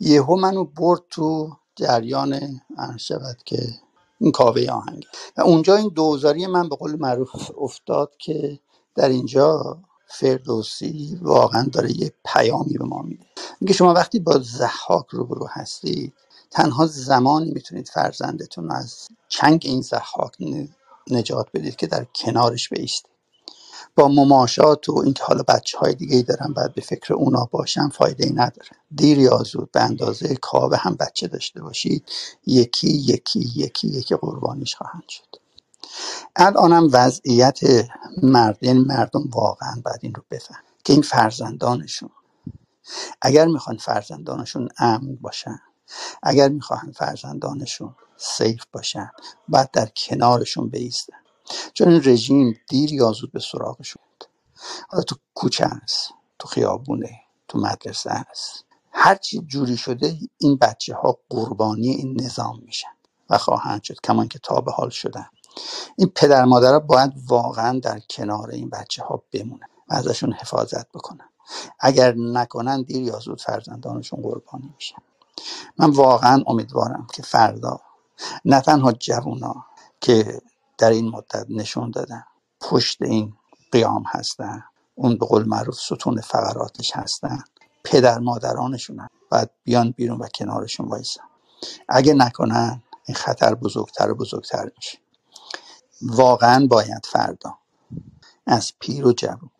یهو منو برد تو جریان شود که این کاوه آهنگ. و اونجا این دوزاری من به قول معروف افتاد که در اینجا فردوسی واقعا داره یه پیامی به ما میده. میگه شما وقتی با زحاک روبرو هستید تنها زمانی می‌تونید فرزندتون از چنگ این زحاک نجات بدید که در کنارش بیستید با مماشات و اینکه حالا بچه های دیگه ای دارن بعد به فکر اونا باشن فایده ای نداره. دیر یا زود به اندازه کاوه هم بچه داشته باشید. یکی یکی یکی یکی قربانیش خواهند شد. الانم وضعیت مرد یعنی مردم واقعا باید این رو بفهم که این فرزندانشون اگر می‌خوان فرزندانشون امن باشن اگر می‌خواهند فرزندانشون سیف باشن باید در کنارشون بیستن. چون این رژیم دیر یا زود به سراغشون حالا تو کوچه است تو خیابونه تو مدرسه است هر چی جوری شده این بچه ها قربانی این نظام میشن و خواهند شد کمان که تا به حال شدن. این پدر مادرها باید واقعا در کنار این بچه ها بمونن و ازشون حفاظت بکنن. اگر نکنن دیر یا زود فرزندانشون قربانی میشن. من واقعا امیدوارم که فردا نه تنها جوونا که در این مدت نشون دادن. پشت این قیام هستن. اون به قول معروف ستون فقراتش هستن. پدر مادرانشون هم باید بیان بیرون و کنارشون وایسن. اگه نکنن این خطر بزرگتر و بزرگتر میشه. واقعا باید فردا از پیر و جوون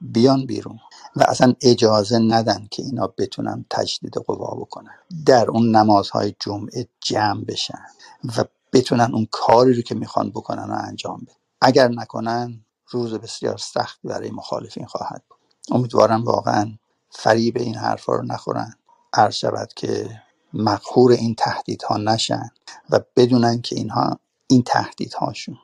بیان بیرون و اصلا اجازه ندن که اینا بتونن تجدید قوا بکنن. در اون نمازهای جمعه جمع بشن و بتونن اون کاری رو که می‌خوان بکنن رو انجام بدن. اگر نکنن روز بسیار سختی برای مخالفین خواهد بود. امیدوارم واقعا فریب این حرفا رو نخورن. عرض شود که مقهور این تهدیدها نشن و بدونن که اینها این تهدیدهاشون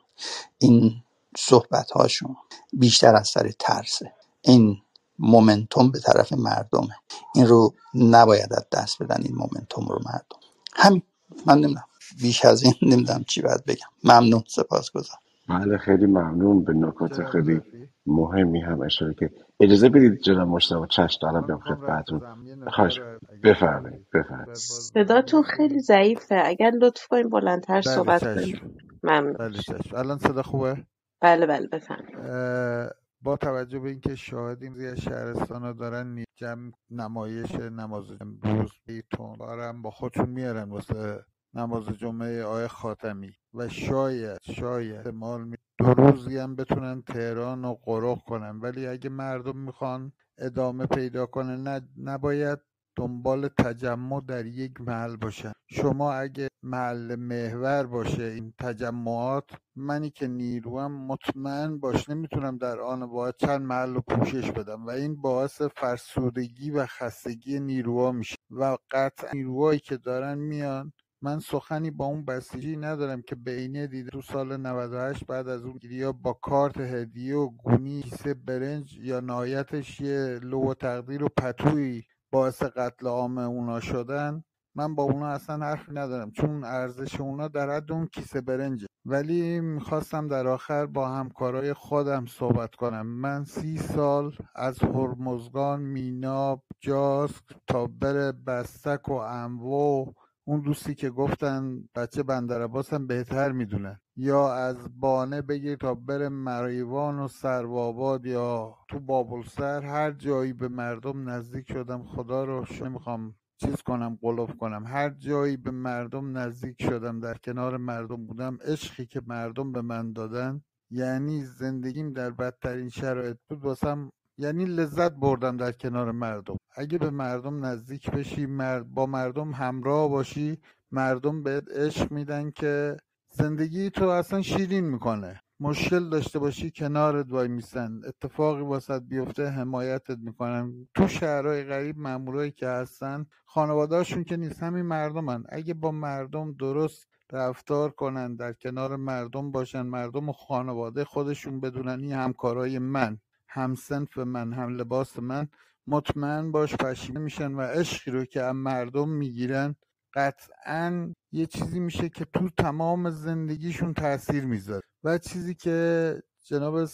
این صحبت هاشون بیشتر از سر ترسه. این مومنتوم به طرف مردمه. این رو نباید از دست بدن این مومنتوم رو مردم. همین. من نمی‌دونم. بیش از این نمی‌دونم چی باید بگم. ممنون سپاس گذارم بله خیلی ممنون. به نکات جناب خیلی مهمی هم اشاره که اجازه بدید جناب مشتاق چشم دارم بیام می‌خوام خدمتتون. رد بدم یه خواهش نفر اگه بفرمایید بفرمایید. بعد باز صداتون خیلی ضعیفه. اگر لطف کنیم بلندتر بله صحبت کنیم. چشم ممنون. بله. چشم. الان صدا خوبه؟ بله بله بفهم اه، با توجه به اینکه شاهدیم زی از شهرستان ها دارن می- جمع نمایش نماز امروز بیتون دارن با خودشون میارن واسه نماز جمعه آقای خاتمی و شاید شاید احتمال می دو روزی هم بتونن تهران رو قرق کنن. ولی اگه مردم می‌خوان ادامه پیدا کنه نه نباید دنبال تجمع در یک محل باشن. شما اگه محل محور باشه این تجمعات منی که نیروم مطمئن باش نمی‌تونم در آن واحد چند محل رو پوشش بدم و این باعث فرسودگی و خستگی نیروها میشه. و قطع نیروهایی که دارن میان من سخنی با اون بسیجی ندارم که بینه دیده تو سال 98 بعد از اون گیریا با کارت هدیه و گونی کیسه برنج یا نهایتش یه لو تقدیر و پتویی باعث قتل عام اونا شدن من با اونا اصلا حرفی ندارم چون ارزش اونا در حد اون کیسه برنجه. ولی می‌خواستم در آخر با همکارای خودم صحبت کنم. من سی سال از هرمزگان میناب جاسک تا بر بستک و اموو اون دوستی که گفتن بچه بندر عباس هم بهتر می‌دونه یا از بانه بگیر تا بره مریوان و سرواباد یا تو بابلسر هر جایی به مردم نزدیک شدم خدا رو نمی‌خوام چیز کنم قلوب کنم. هر جایی به مردم نزدیک شدم در کنار مردم بودم عشقی که مردم به من دادن یعنی زندگیم در بدترین شرایط بود واسم یعنی لذت بردم در کنار مردم. اگه به مردم نزدیک بشی با مردم همراه باشی مردم بهت عشق میدن که زندگی تو اصلا شیرین می‌کنه. مشکل داشته باشی کنارت وای میسن اتفاقی واسط بیفته حمایتت می‌کنن. تو شهرهای غریب مامورایی که هستن خانوادهاشون که نیست همین مردمن. اگه با مردم درست رفتار کنن در کنار مردم باشن مردم و خانواده خودشون بدونن این همکارای من. هم سنف من هم لباس من مطمئن باش پشیمه میشن و عشقی رو که مردم می‌گیرن قطعا یه چیزی میشه که تو تمام زندگیشون تاثیر می‌ذاره. و چیزی که جناب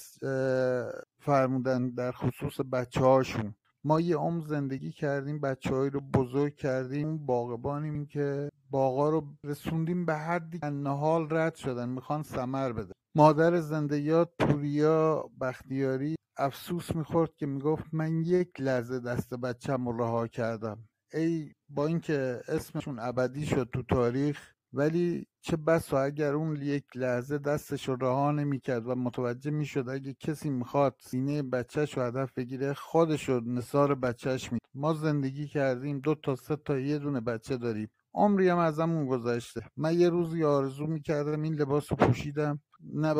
فرمودن در خصوص بچه هاشون ما یه عمر زندگی کردیم بچه رو بزرگ کردیم. باغبانیم که باغا رو رسوندیم به حدی که نهال رد شدن می‌خوان سمر بده مادر زندگیات پوریا بختیاری افسوس می‌خورد که می‌گفت من یک لحظه دست بچم رو رها کردم. ای با اینکه اسمشون ابدی شد تو تاریخ ولی چه بسا اگر اون یک لحظه دستش رو رها نمی‌کرد و متوجه می‌شد اگه کسی می‌خواد سینه بچهش رو هدف بگیره خودش رو نصار بچهش می ما زندگی کردیم دو تا سه تا یه دونه بچه داریم. عمری هم ازمون گذشته. من یه روزی آرزو می‌کردم این لباس رو پوشیدم. نه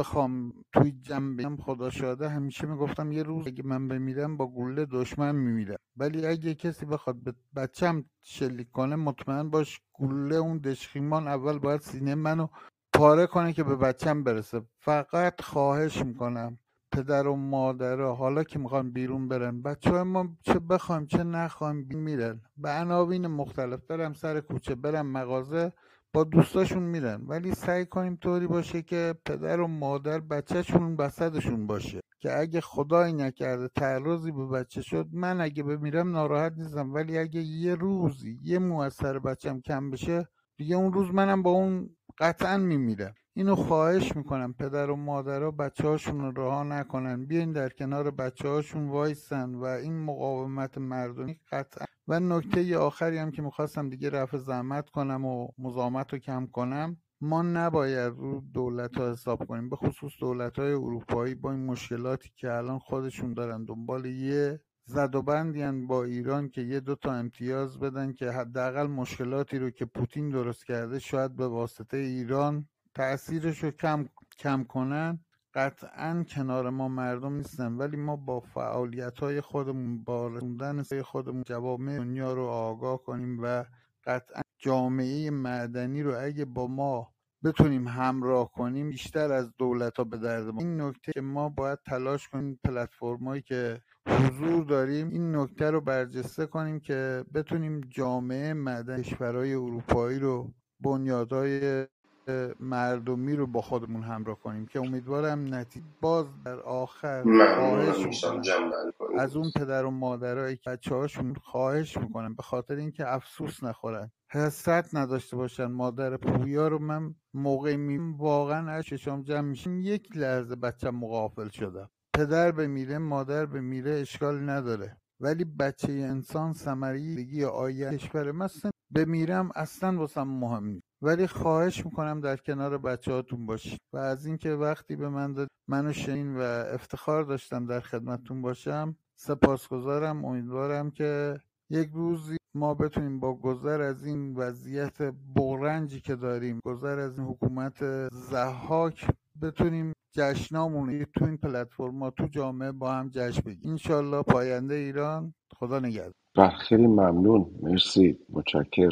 توی جنبه خدا شاده همیشه می‌گفتم یه روز اگه من بمیرم با گوله دشمن میمیرم. ولی اگه کسی بخواد به بچم شلیک کنه مطمئن باش گوله اون دشخیمان اول باید سینه منو پاره کنه که به بچم برسه. فقط خواهش می‌کنم پدر و مادر حالا که می‌خوان بیرون برن بچه های ما چه بخوایم چه نخوایم میرن. به عناوین مختلف برم سر کوچه برم مغازه با دوستاشون میرن ولی سعی کنیم طوری باشه که پدر و مادر بچهشون وسطشون باشه. که اگه خدایی نکرده تعرضی به بچه شد من اگه بمیرم ناراحت نیستم. ولی اگه یه روزی یه موثر بچم کم بشه دیگه اون روز منم با اون قطعا میمیرم. اینو خواهش می‌کنم پدر و مادرها بچه هاشون رو رها نکنن. بیاین در کنار بچه هاشون وایسن و این مقاومت مردمی قطعا و نکته آخری هم که می‌خواستم دیگه رفع زحمت کنم و مزاحمت رو کم کنم ما نباید رو دولت ها حساب کنیم. به خصوص دولت های اروپایی با این مشکلاتی که الان خودشون دارن دنبال یه زد و بندی با ایران که یه دوتا امتیاز بدن که حداقل مشکلاتی رو که پوتین درست کرده شاید به واسطه ایران تاثیرش رو کم کم کنن. قطعا کنار ما مردم نیستن ولی ما با فعالیت های خودمون با رسوندن خودمون جوامع دنیا رو آگاه کنیم و قطعا جامعه مدنی رو اگه با ما بتونیم همراه کنیم بیشتر از دولت ها به درد ما. این نکته که ما باید تلاش کنیم پلتفرمایی که حضور داریم این نکته رو برجسته کنیم که بتونیم جامعه مدنی کشورهای اروپایی رو بنیادهای مردمی رو با خودمون همراه کنیم که امیدوارم نتیجه باز در آخر خواهش از اون پدر و مادرایی که بچه هاشون خواهش می‌کنم به خاطر اینکه افسوس نخورن حسرت نداشته باشن. مادر پویا رو من موقع میم واقعا از چشام جمع میشیم یک لحظه بچه مغافل شدم پدر بمیره مادر بمیره اشکال نداره. ولی بچه انسان سمری آیه کشور مثلا بمیرم اصلا واسم مهم نیست. ولی خواهش می‌کنم در کنار بچه هاتون باشید و از اینکه وقتی به من داد منو شنین و افتخار داشتم در خدمتتون باشم سپاسگزارم امیدوارم که یک روزی ما بتونیم با گذر از این وضعیت بغرنجی که داریم گذر از این حکومت زحاک بتونیم جشنامون تو این پلتفرما تو جامعه با هم جشن بگیریم. انشالله پاینده ایران خدا نگهدار. بله، خیلی ممنون. مرسی. متشکر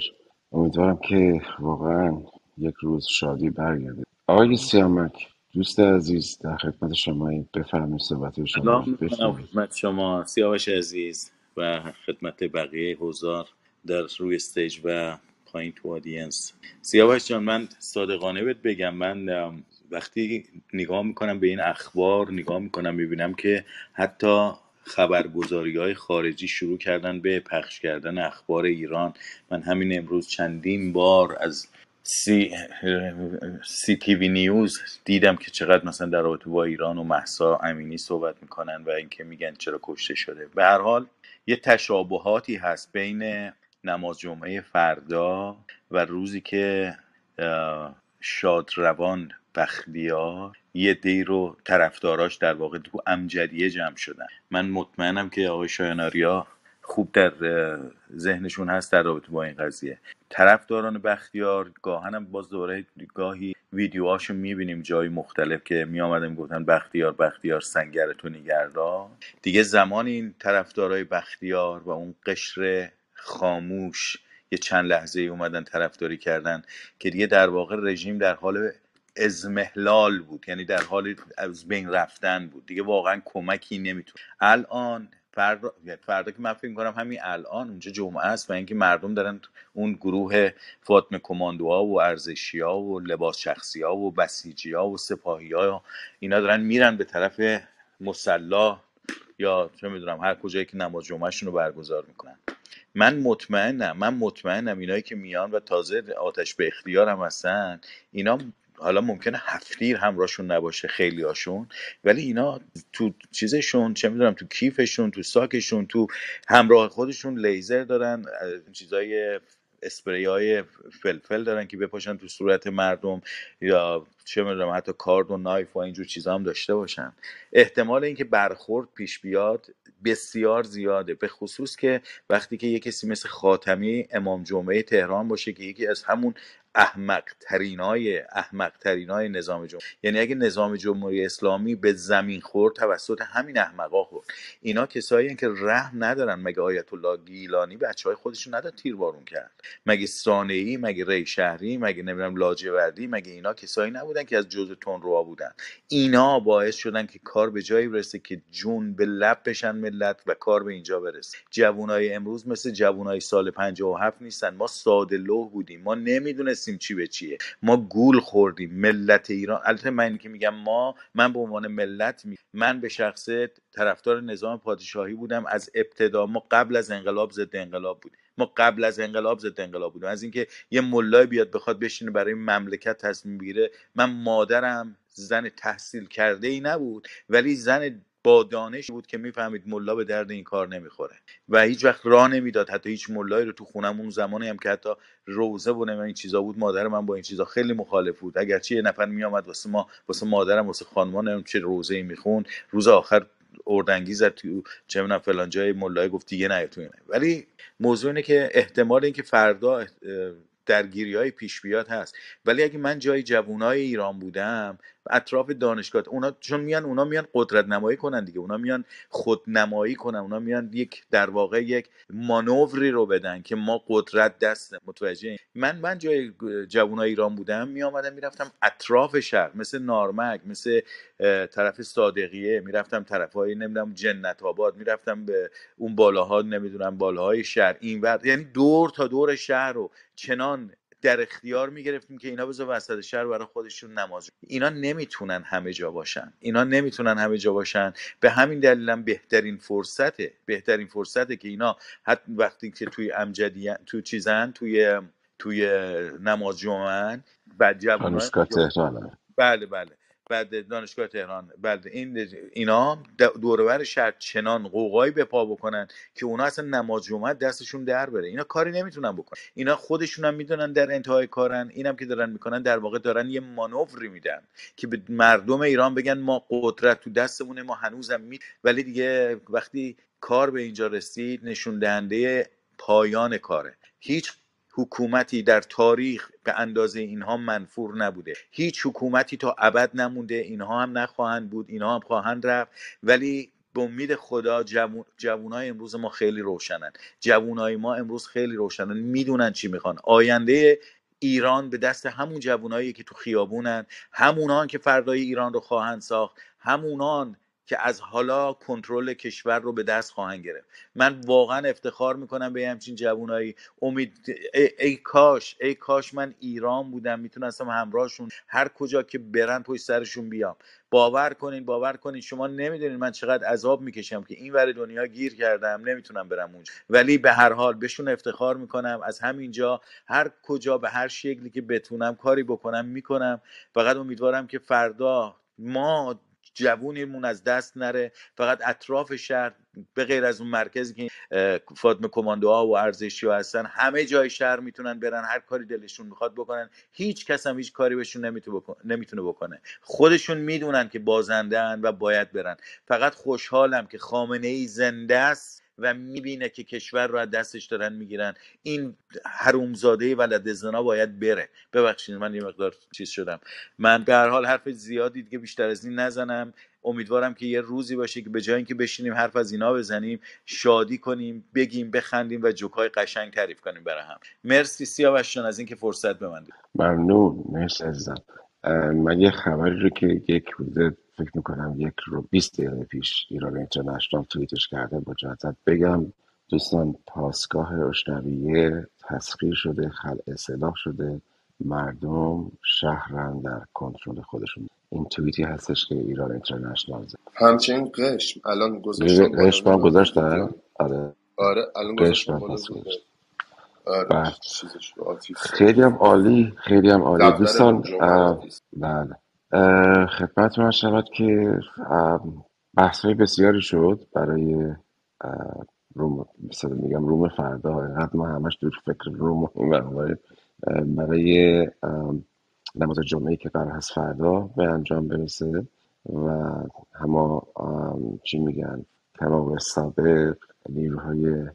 امیدوارم که واقعا یک روز شادی برگرده. آقای سیامک دوست عزیز در خدمت شما بفرمایید صحبت شما خدمت شما. سیاوش عزیز و خدمت بقیه حضار در روی استیج و پایین تو آدینس سیاوش جان من صادقانه بهت بگم من وقتی نگاه می‌کنم به این اخبار نگاه می‌کنم می‌بینم که حتی خبرگزاری های خارجی شروع کردن به پخش کردن اخبار ایران. من همین امروز چندین بار از سی, سی تی وی نیوز دیدم که چقدر مثلا در رابطه با ایران و محسا امینی صحبت می‌کنن و اینکه میگن چرا کشته شده. به هر حال یه تشابهاتی هست بین نماز جمعه فردا و روزی که شادروان بختیار یه دی رو طرفداراش در واقع تو امجدیه جمع شدن. من مطمئنم که آقای شایاناریا خوب در ذهنشون هست در رابطه با این قضیه. طرفداران بختیار گاهنم باز دوره گاهی ویدیوهاشو می‌بینیم جای مختلف که میآمدن گفتن بختیار بختیار سنگر تو دیگه زمان این طرفدارای بختیار و اون قشر خاموش یه چند لحظه ای اومدن طرفداری کردن که دیگه در واقع رژیم در حال ازمهلال بود یعنی در حال از بین رفتن بود. دیگه واقعا کمکی نمیتون الان فردا, فردا که من فکر کنم همین الان اونجا جمعه است و اینکه مردم دارن اون گروه فاطمه کماندوها و ارزشی ها و لباس شخصی ها و بسیجی ها و سپاهی ها اینا دارن میرن به طرف مسلا یا چه می‌دونم هر کجایی که نماز جمعهشون رو برگزار می‌کنن. من مطمئنم من مطمئنم اینایی که میان و تازه آتش به اختیار هم هستن اینا حالا ممکنه هفتیر همراهشون نباشه خیلی هاشون ولی اینا تو چیزشون چه می‌دونم تو کیفشون تو ساکشون تو همراه خودشون لیزر دارن چیزای اسپری های فلفل دارن که بپاشن تو صورت مردم یا چه می‌دونم حتی کارد و نایف و اینجور چیزا هم داشته باشن. احتمال اینکه برخورد پیش بیاد بسیار زیاده به خصوص که وقتی که یه کسی مثل خاتمی امام جمعه تهران باشه که یکی از همون احمق ترینای احمق ترینای نظام جمهوری. یعنی اگه نظام جمهوری اسلامی به زمین خورد توسط همین احمقا خورد. اینا کسایی که رحم ندارن. مگه آیت الله گیلانی بچه های خودشون نداد تیربارون کرد؟ مگه سانعی مگه ری شهری مگه نمی‌دونم لاجوردی مگه اینا کسایی نبودن که از جزء تندروها بودن؟ اینا باعث شدن که کار به جایی برسه که جون به لب بشن ملت و کار به اینجا برسه. جوانای امروز مثل جوانای سال 57 نیستن. ما ساده لوح بودیم. ما نمی‌دونستیم چی به چیه. ما گول خوردیم ملت ایران. البته من که میگم ما من به عنوان ملت می... من به شخص طرفدار نظام پادشاهی بودم. از ابتدا ما قبل از انقلاب ضد انقلاب بودیم. ما قبل از انقلاب ضد انقلاب بودیم. از اینکه یه ملای بیاد بخواد بشینه برای مملکت تصمیم بگیره من مادرم زن تحصیل کرده ای نبود ولی زن با دانش بود که می‌فهمید ملا به درد این کار نمی‌خوره و هیچ وقت راه نمی‌داد حتی هیچ ملایی رو تو خونم اون زمانی هم که حتی روزه و این چیزا بود مادر من با این چیزا خیلی مخالف بود. اگرچه یه نفر میامد واسه ما واسه مادرم واسه خانمان چه روزه ای میخون روز آخر اردنگی زد تو چه فلان جای ملای گفت دیگه نه تو ولی موضوع اینه که احتمال اینکه فردا درگیری های پیش بیاد هست. ولی اگه من جای جوانای ایران بودم اطراف دانشگاه. اونا چون میان اونا میان قدرت نمایی کنن دیگه. اونا میان خودنمایی کنن. اونا میان یک در واقع یک مانوری رو بدن که ما قدرت دسته متوجه من من جای جوانای ایران بودم می آمدم می‌رفتم اطراف شهر. مثل نارمک مثل طرف صادقیه. می‌رفتم طرف های نمی‌دونم جنت آباد. می‌رفتم به اون بالاها نمی‌دونم بالاهای شهر. این یعنی دور تا دور شهر رو چنان در اختیار می‌گرفتیم که اینا بذار وسط شهر برای خودشون نماز. اینا نمی‌تونن همه جا باشن. اینا نمی‌تونن همه جا باشن. به همین دلیلم بهترین فرصته بهترین فرصته که اینا حتی وقتی که توی امجدی تو چیزن توی توی نماز جمعه بعد جوان بله بله. بعد دانشگاه تهران بعد این اینا دورور شهر چنان قوقایی به پا بکنن که اونا اصلا نماز جمعه دستشون در بره. اینا کاری نمی‌تونن بکنن. اینا خودشون هم می‌دونن در انتهای کارن اینم که دارن می‌کنن در واقع دارن یه مانوری میدن که به مردم ایران بگن ما قدرت تو دستمونه ما هنوزم می ولی دیگه وقتی کار به اینجا رسید نشون دهنده پایان کاره. هیچ حکومتی در تاریخ به اندازه اینها منفور نبوده. هیچ حکومتی تا ابد نمونده اینها هم نخواهند بود اینها هم خواهند رفت. ولی به امید خدا جوون... جوونای امروز ما خیلی روشنن. جوونای ما امروز خیلی روشنن. می‌دونن چی می‌خوان. آینده ایران به دست همون جوونایی که تو خیابونن همونان که فردای ایران رو خواهند ساخت همونان که از حالا کنترل کشور رو به دست خواهند گرفت. من واقعا افتخار می‌کنم به همچین جوانایی. امید ای, ای کاش ای کاش من ایران بودم می‌تونستم همراهشون هر کجا که برن پشت سرشون بیام. باور کنین باور کنین. شما نمی‌دونین من چقدر عذاب می‌کشم که این ور دنیا گیر کردم نمی‌تونم برم اونجا. ولی به هر حال بهشون افتخار می‌کنم. از همینجا هر کجا به هر شکلی که بتونم کاری بکنم می‌کنم. فقط امیدوارم که فردا ما جوونیمون از دست نره. فقط اطراف شهر به غیر از اون مرکزی که فاطمه کماندوها و ارزشی هستن همه جای شهر می‌تونن برن هر کاری دلشون می‌خواد بکنن. هیچ کس هم هیچ کاری بهشون نمی‌تونه بکنه. خودشون می‌دونن که بازنده و باید برن. فقط خوشحالم که خامنه ای زنده است. و می‌بینه که کشور رو از دستش دارن می‌گیرن. این حرومزاده ولد زنا باید بره. ببخشید من یه مقدار چیز شدم. من به هر حال حرف زیادی دیگه بیشتر از این نزنم. امیدوارم که یه روزی باشه که به جای اینکه بشینیم حرف از اینا بزنیم شادی کنیم بگیم بخندیم و جوکای قشنگ تعریف کنیم برای هم. مرسی سیاوش از اینکه فرصت به من ممنون. مرسی عزیزم. من یه خبری رو که یک روزه فکر می‌کنم یک رو 20 دقیقه پیش ایران اینترنشنال توییتش کرده با بگم دوستان پاسگاه اشنویه تسخیر شده خل اصلاح شده مردم شهرن در کنترل خودشون. این توییتی هستش که ایران اینترنشنال زد. همچنین قشم الان گذاشتم قشم هم گذاشتن؟ آره. آره الان قشم گذاشتم هم پس بالا گذاشت. آره آتیش. خیلی هم عالی خیلی هم عالی. دوستان بله. خدمت من شود که بحث های بسیاری شد برای روم مثلا میگم روم فردا اینقدر ما همش دور فکر روم و برای اه، نماز جمعه که قرار هست فردا به انجام برسه و همه چی میگن تمام سابق نیروهای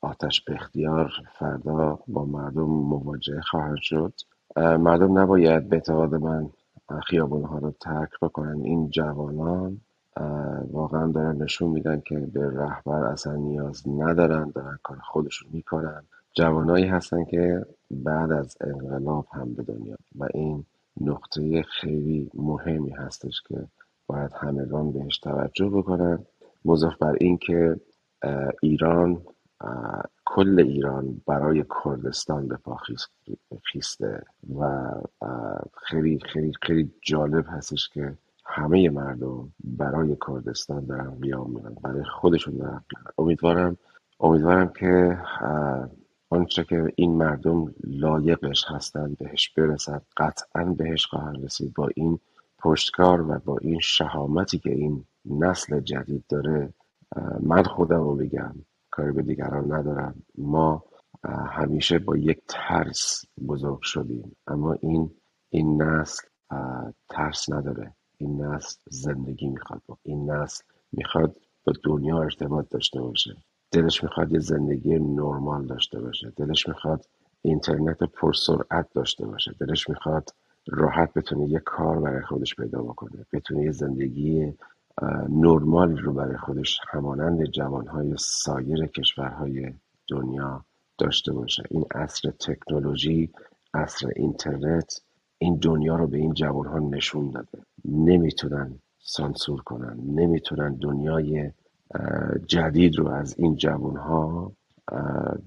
آتش به اختیار فردا با مردم مواجه خواهد شد. مردم نباید به اعتقاد من خیابون ها رو ترک بکنن. این جوانان واقعا دارن نشون میدن که به رهبر اصلا نیاز ندارن دارن کار خودشون می‌کنن. جوانایی هستن که بعد از انقلاب هم به دنیا. و این نقطه خیلی مهمی هستش که باید همگان بهش توجه بکنن. مضاف بر این که ایران کل ایران برای کردستان به پا خیس- خیسته و خیلی خیلی خیلی جالب هستش که همه مردم برای کردستان دارن قیام می‌کنن برای خودشون دارن. امیدوارم امیدوارم که آنچه که این مردم لایقش هستن بهش برسن قطعا بهش خواهند رسید با این پشتکار و با این شهامتی که این نسل جدید داره من خودم رو بگم کاری به دیگران ندارم. ما همیشه با یک ترس بزرگ شدیم. اما این این نسل ترس نداره. این نسل زندگی می‌خواد این نسل می‌خواد با دنیا ارتباط داشته باشه. دلش می‌خواد یه زندگی نرمال داشته باشه. دلش می‌خواد اینترنت پرسرعت داشته باشه. دلش می‌خواد راحت بتونه یه کار برای خودش پیدا بکنه. بتونه یه زندگی نرمالی رو برای خودش همانند جوانهای سایر کشورهای دنیا داشته باشه. این عصر تکنولوژی عصر اینترنت این دنیا رو به این جوانها نشون داده. نمی‌تونن سانسور کنن. نمی‌تونن دنیای جدید رو از این جوانها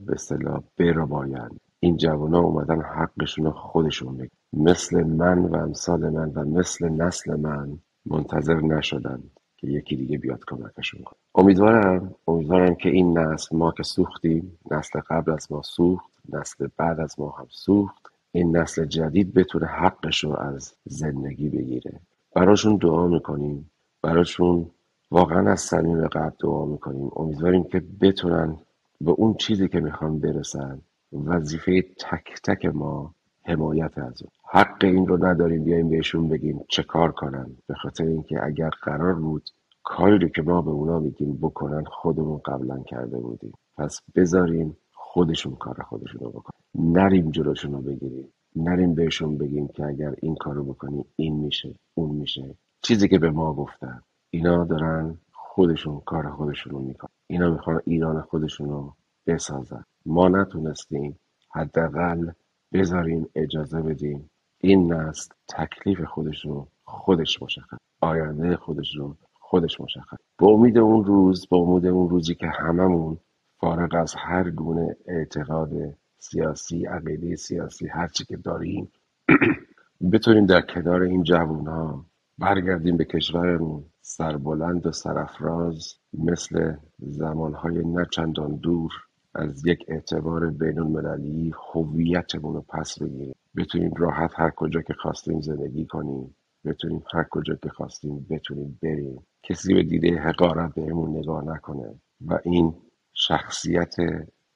به اصطلاح برباین این جوانها اومدن حقشون رو خودشون بگن مثل من و امثال من و مثل نسل من منتظر نشدن که یکی دیگه بیاد کمکشون کنه امیدوارم امیدوارم که این نسل ما که سوختیم نسل قبل از ما سوخت نسل بعد از ما هم سوخت این نسل جدید بتونه حقش رو از زندگی بگیره. براشون دعا می‌کنیم. براشون واقعا از صمیم قلب دعا می‌کنیم. امیدواریم که بتونن به اون چیزی که می‌خوان برسن وظیفه تک تک ما حمایت از اون حق این رو نداریم بیایم بهشون بگیم چه کار کنن. به خاطر اینکه اگر قرار بود کاری رو که ما به اونا میگیم بکنن خودمون قبلا کرده بودیم. پس بذاریم خودشون کار خودشون رو بکنن. نریم جلوشون رو بگیریم. نریم بهشون بگیم که اگر این کارو بکنی این میشه اون میشه. چیزی که به ما گفتن. اینا دارن خودشون کار خودشون رو می‌کنن. اینا می‌خوان ایران خودشون رو بسازن. ما نتونستیم حداقل بذاریم اجازه بدیم این نسل تکلیف خودش رو خودش مشخص آینده خودش رو خودش مشخص. به امید اون روز به امید اون روزی که هممون فارغ از هر گونه اعتقاد سیاسی عقیده سیاسی هرچی که داریم بتونیم در کنار این جوونا برگردیم به کشورمون سربلند و سرافراز مثل زمانهای نه چندان دور. از یک اعتبار بین المللی هویتمون رو پس بگیریم. بتونیم راحت هر کجا که خواستیم زندگی کنیم. بتونیم هر کجا که خواستیم بتونیم بریم. کسی به دیده حقارت بهمون نگاه نکنه و این شخصیت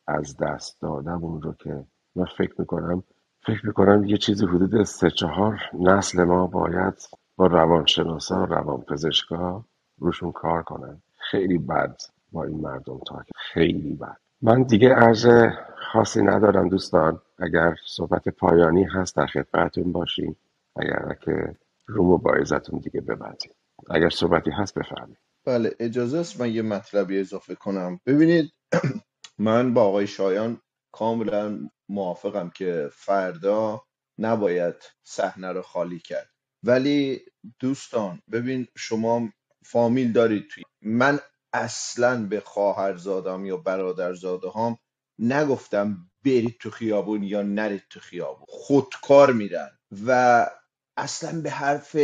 از دست دادمون رو که من فکر می‌کنم فکر می‌کنم یه چیزی حدود سه چهار نسل ما باید با روانشناسا روانپزشکا روشون کار کنن. خیلی بد با این مردم تا خیلی بد. من دیگه عرض خاصی ندارم دوستان. اگر صحبت پایانی هست در خدمتتون باشیم. اگر که رومو با عزتون دیگه ببندیم. اگر صحبتی هست بفرمایید. بله اجازه است من یه مطلبی اضافه کنم. ببینید من با آقای شایان کاملا موافقم که فردا نباید صحنه رو خالی کرد. ولی دوستان ببین شما فامیل دارید توی من اصلا به خواهرزادم یا برادرزاده هام نگفتم برید تو خیابون یا نرید تو خیابون. خودکار میرن. و اصلا به حرف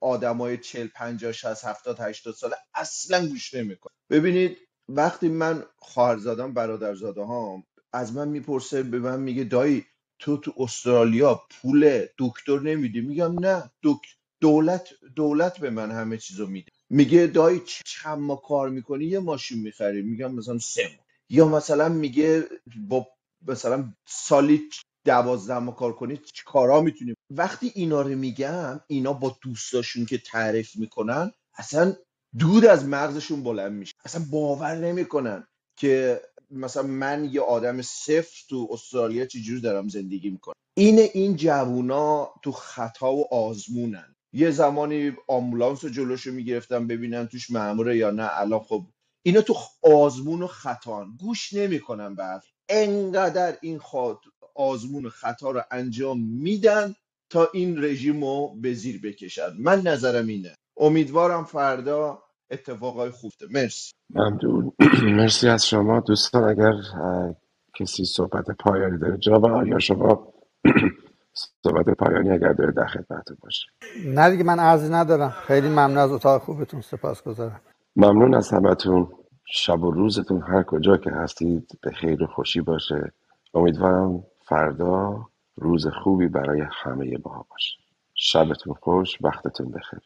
آدمای چل پنجاه شست هفتاد هشتاد ساله اصلا گوش نمیکن ببینید وقتی من خواهرزادم برادرزاده هام از من می‌پرسه به من میگه دایی تو تو استرالیا پول دکتر نمیدی؟ میگم نه. دولت دولت به من همه چیزو میده. میگه دایی چند ما کار می‌کنی؟ یه ماشین می‌خری. میگم مثلا سه ماه. یا مثلا میگه با مثلا سالی دوازده ما کار کنی چه کارا می‌تونی وقتی اینا رو میگم اینا با دوستاشون که تعریف می‌کنن اصلا دود از مغزشون بلند میشه. اصلا باور نمی‌کنن که مثلا من یه آدم صفر تو استرالیا چجوری دارم زندگی می‌کنم. این این جوونا تو خطا و آزمونن. یه زمانی آمبولانس رو جلوشو می‌گرفتم ببینن توش ماموره یا نه. الان خب اینا تو آزمون و خطان گوش نمی‌کنن به حرف انقدر این خاط آزمون و خطا رو انجام میدن تا این رژیم رو به زیر بکشن. من نظرم اینه. امیدوارم فردا اتفاقای خوبه مرسی. ممنون. مرسی از شما. دوستان اگر کسی صحبت پایانی داره جناب آیا شما؟ صحبت پایانی اگر داره در خدمتتون باشه نه دیگه من عرضی ندارم. خیلی ممنون از اتاق خوبتون. سپاس گذارم ممنون از همتون. شب و روزتون هر کجا که هستید به خیر و خوشی باشه. امیدوارم فردا روز خوبی برای همه ما باشه. شبتون خوش وقتتون بخیر.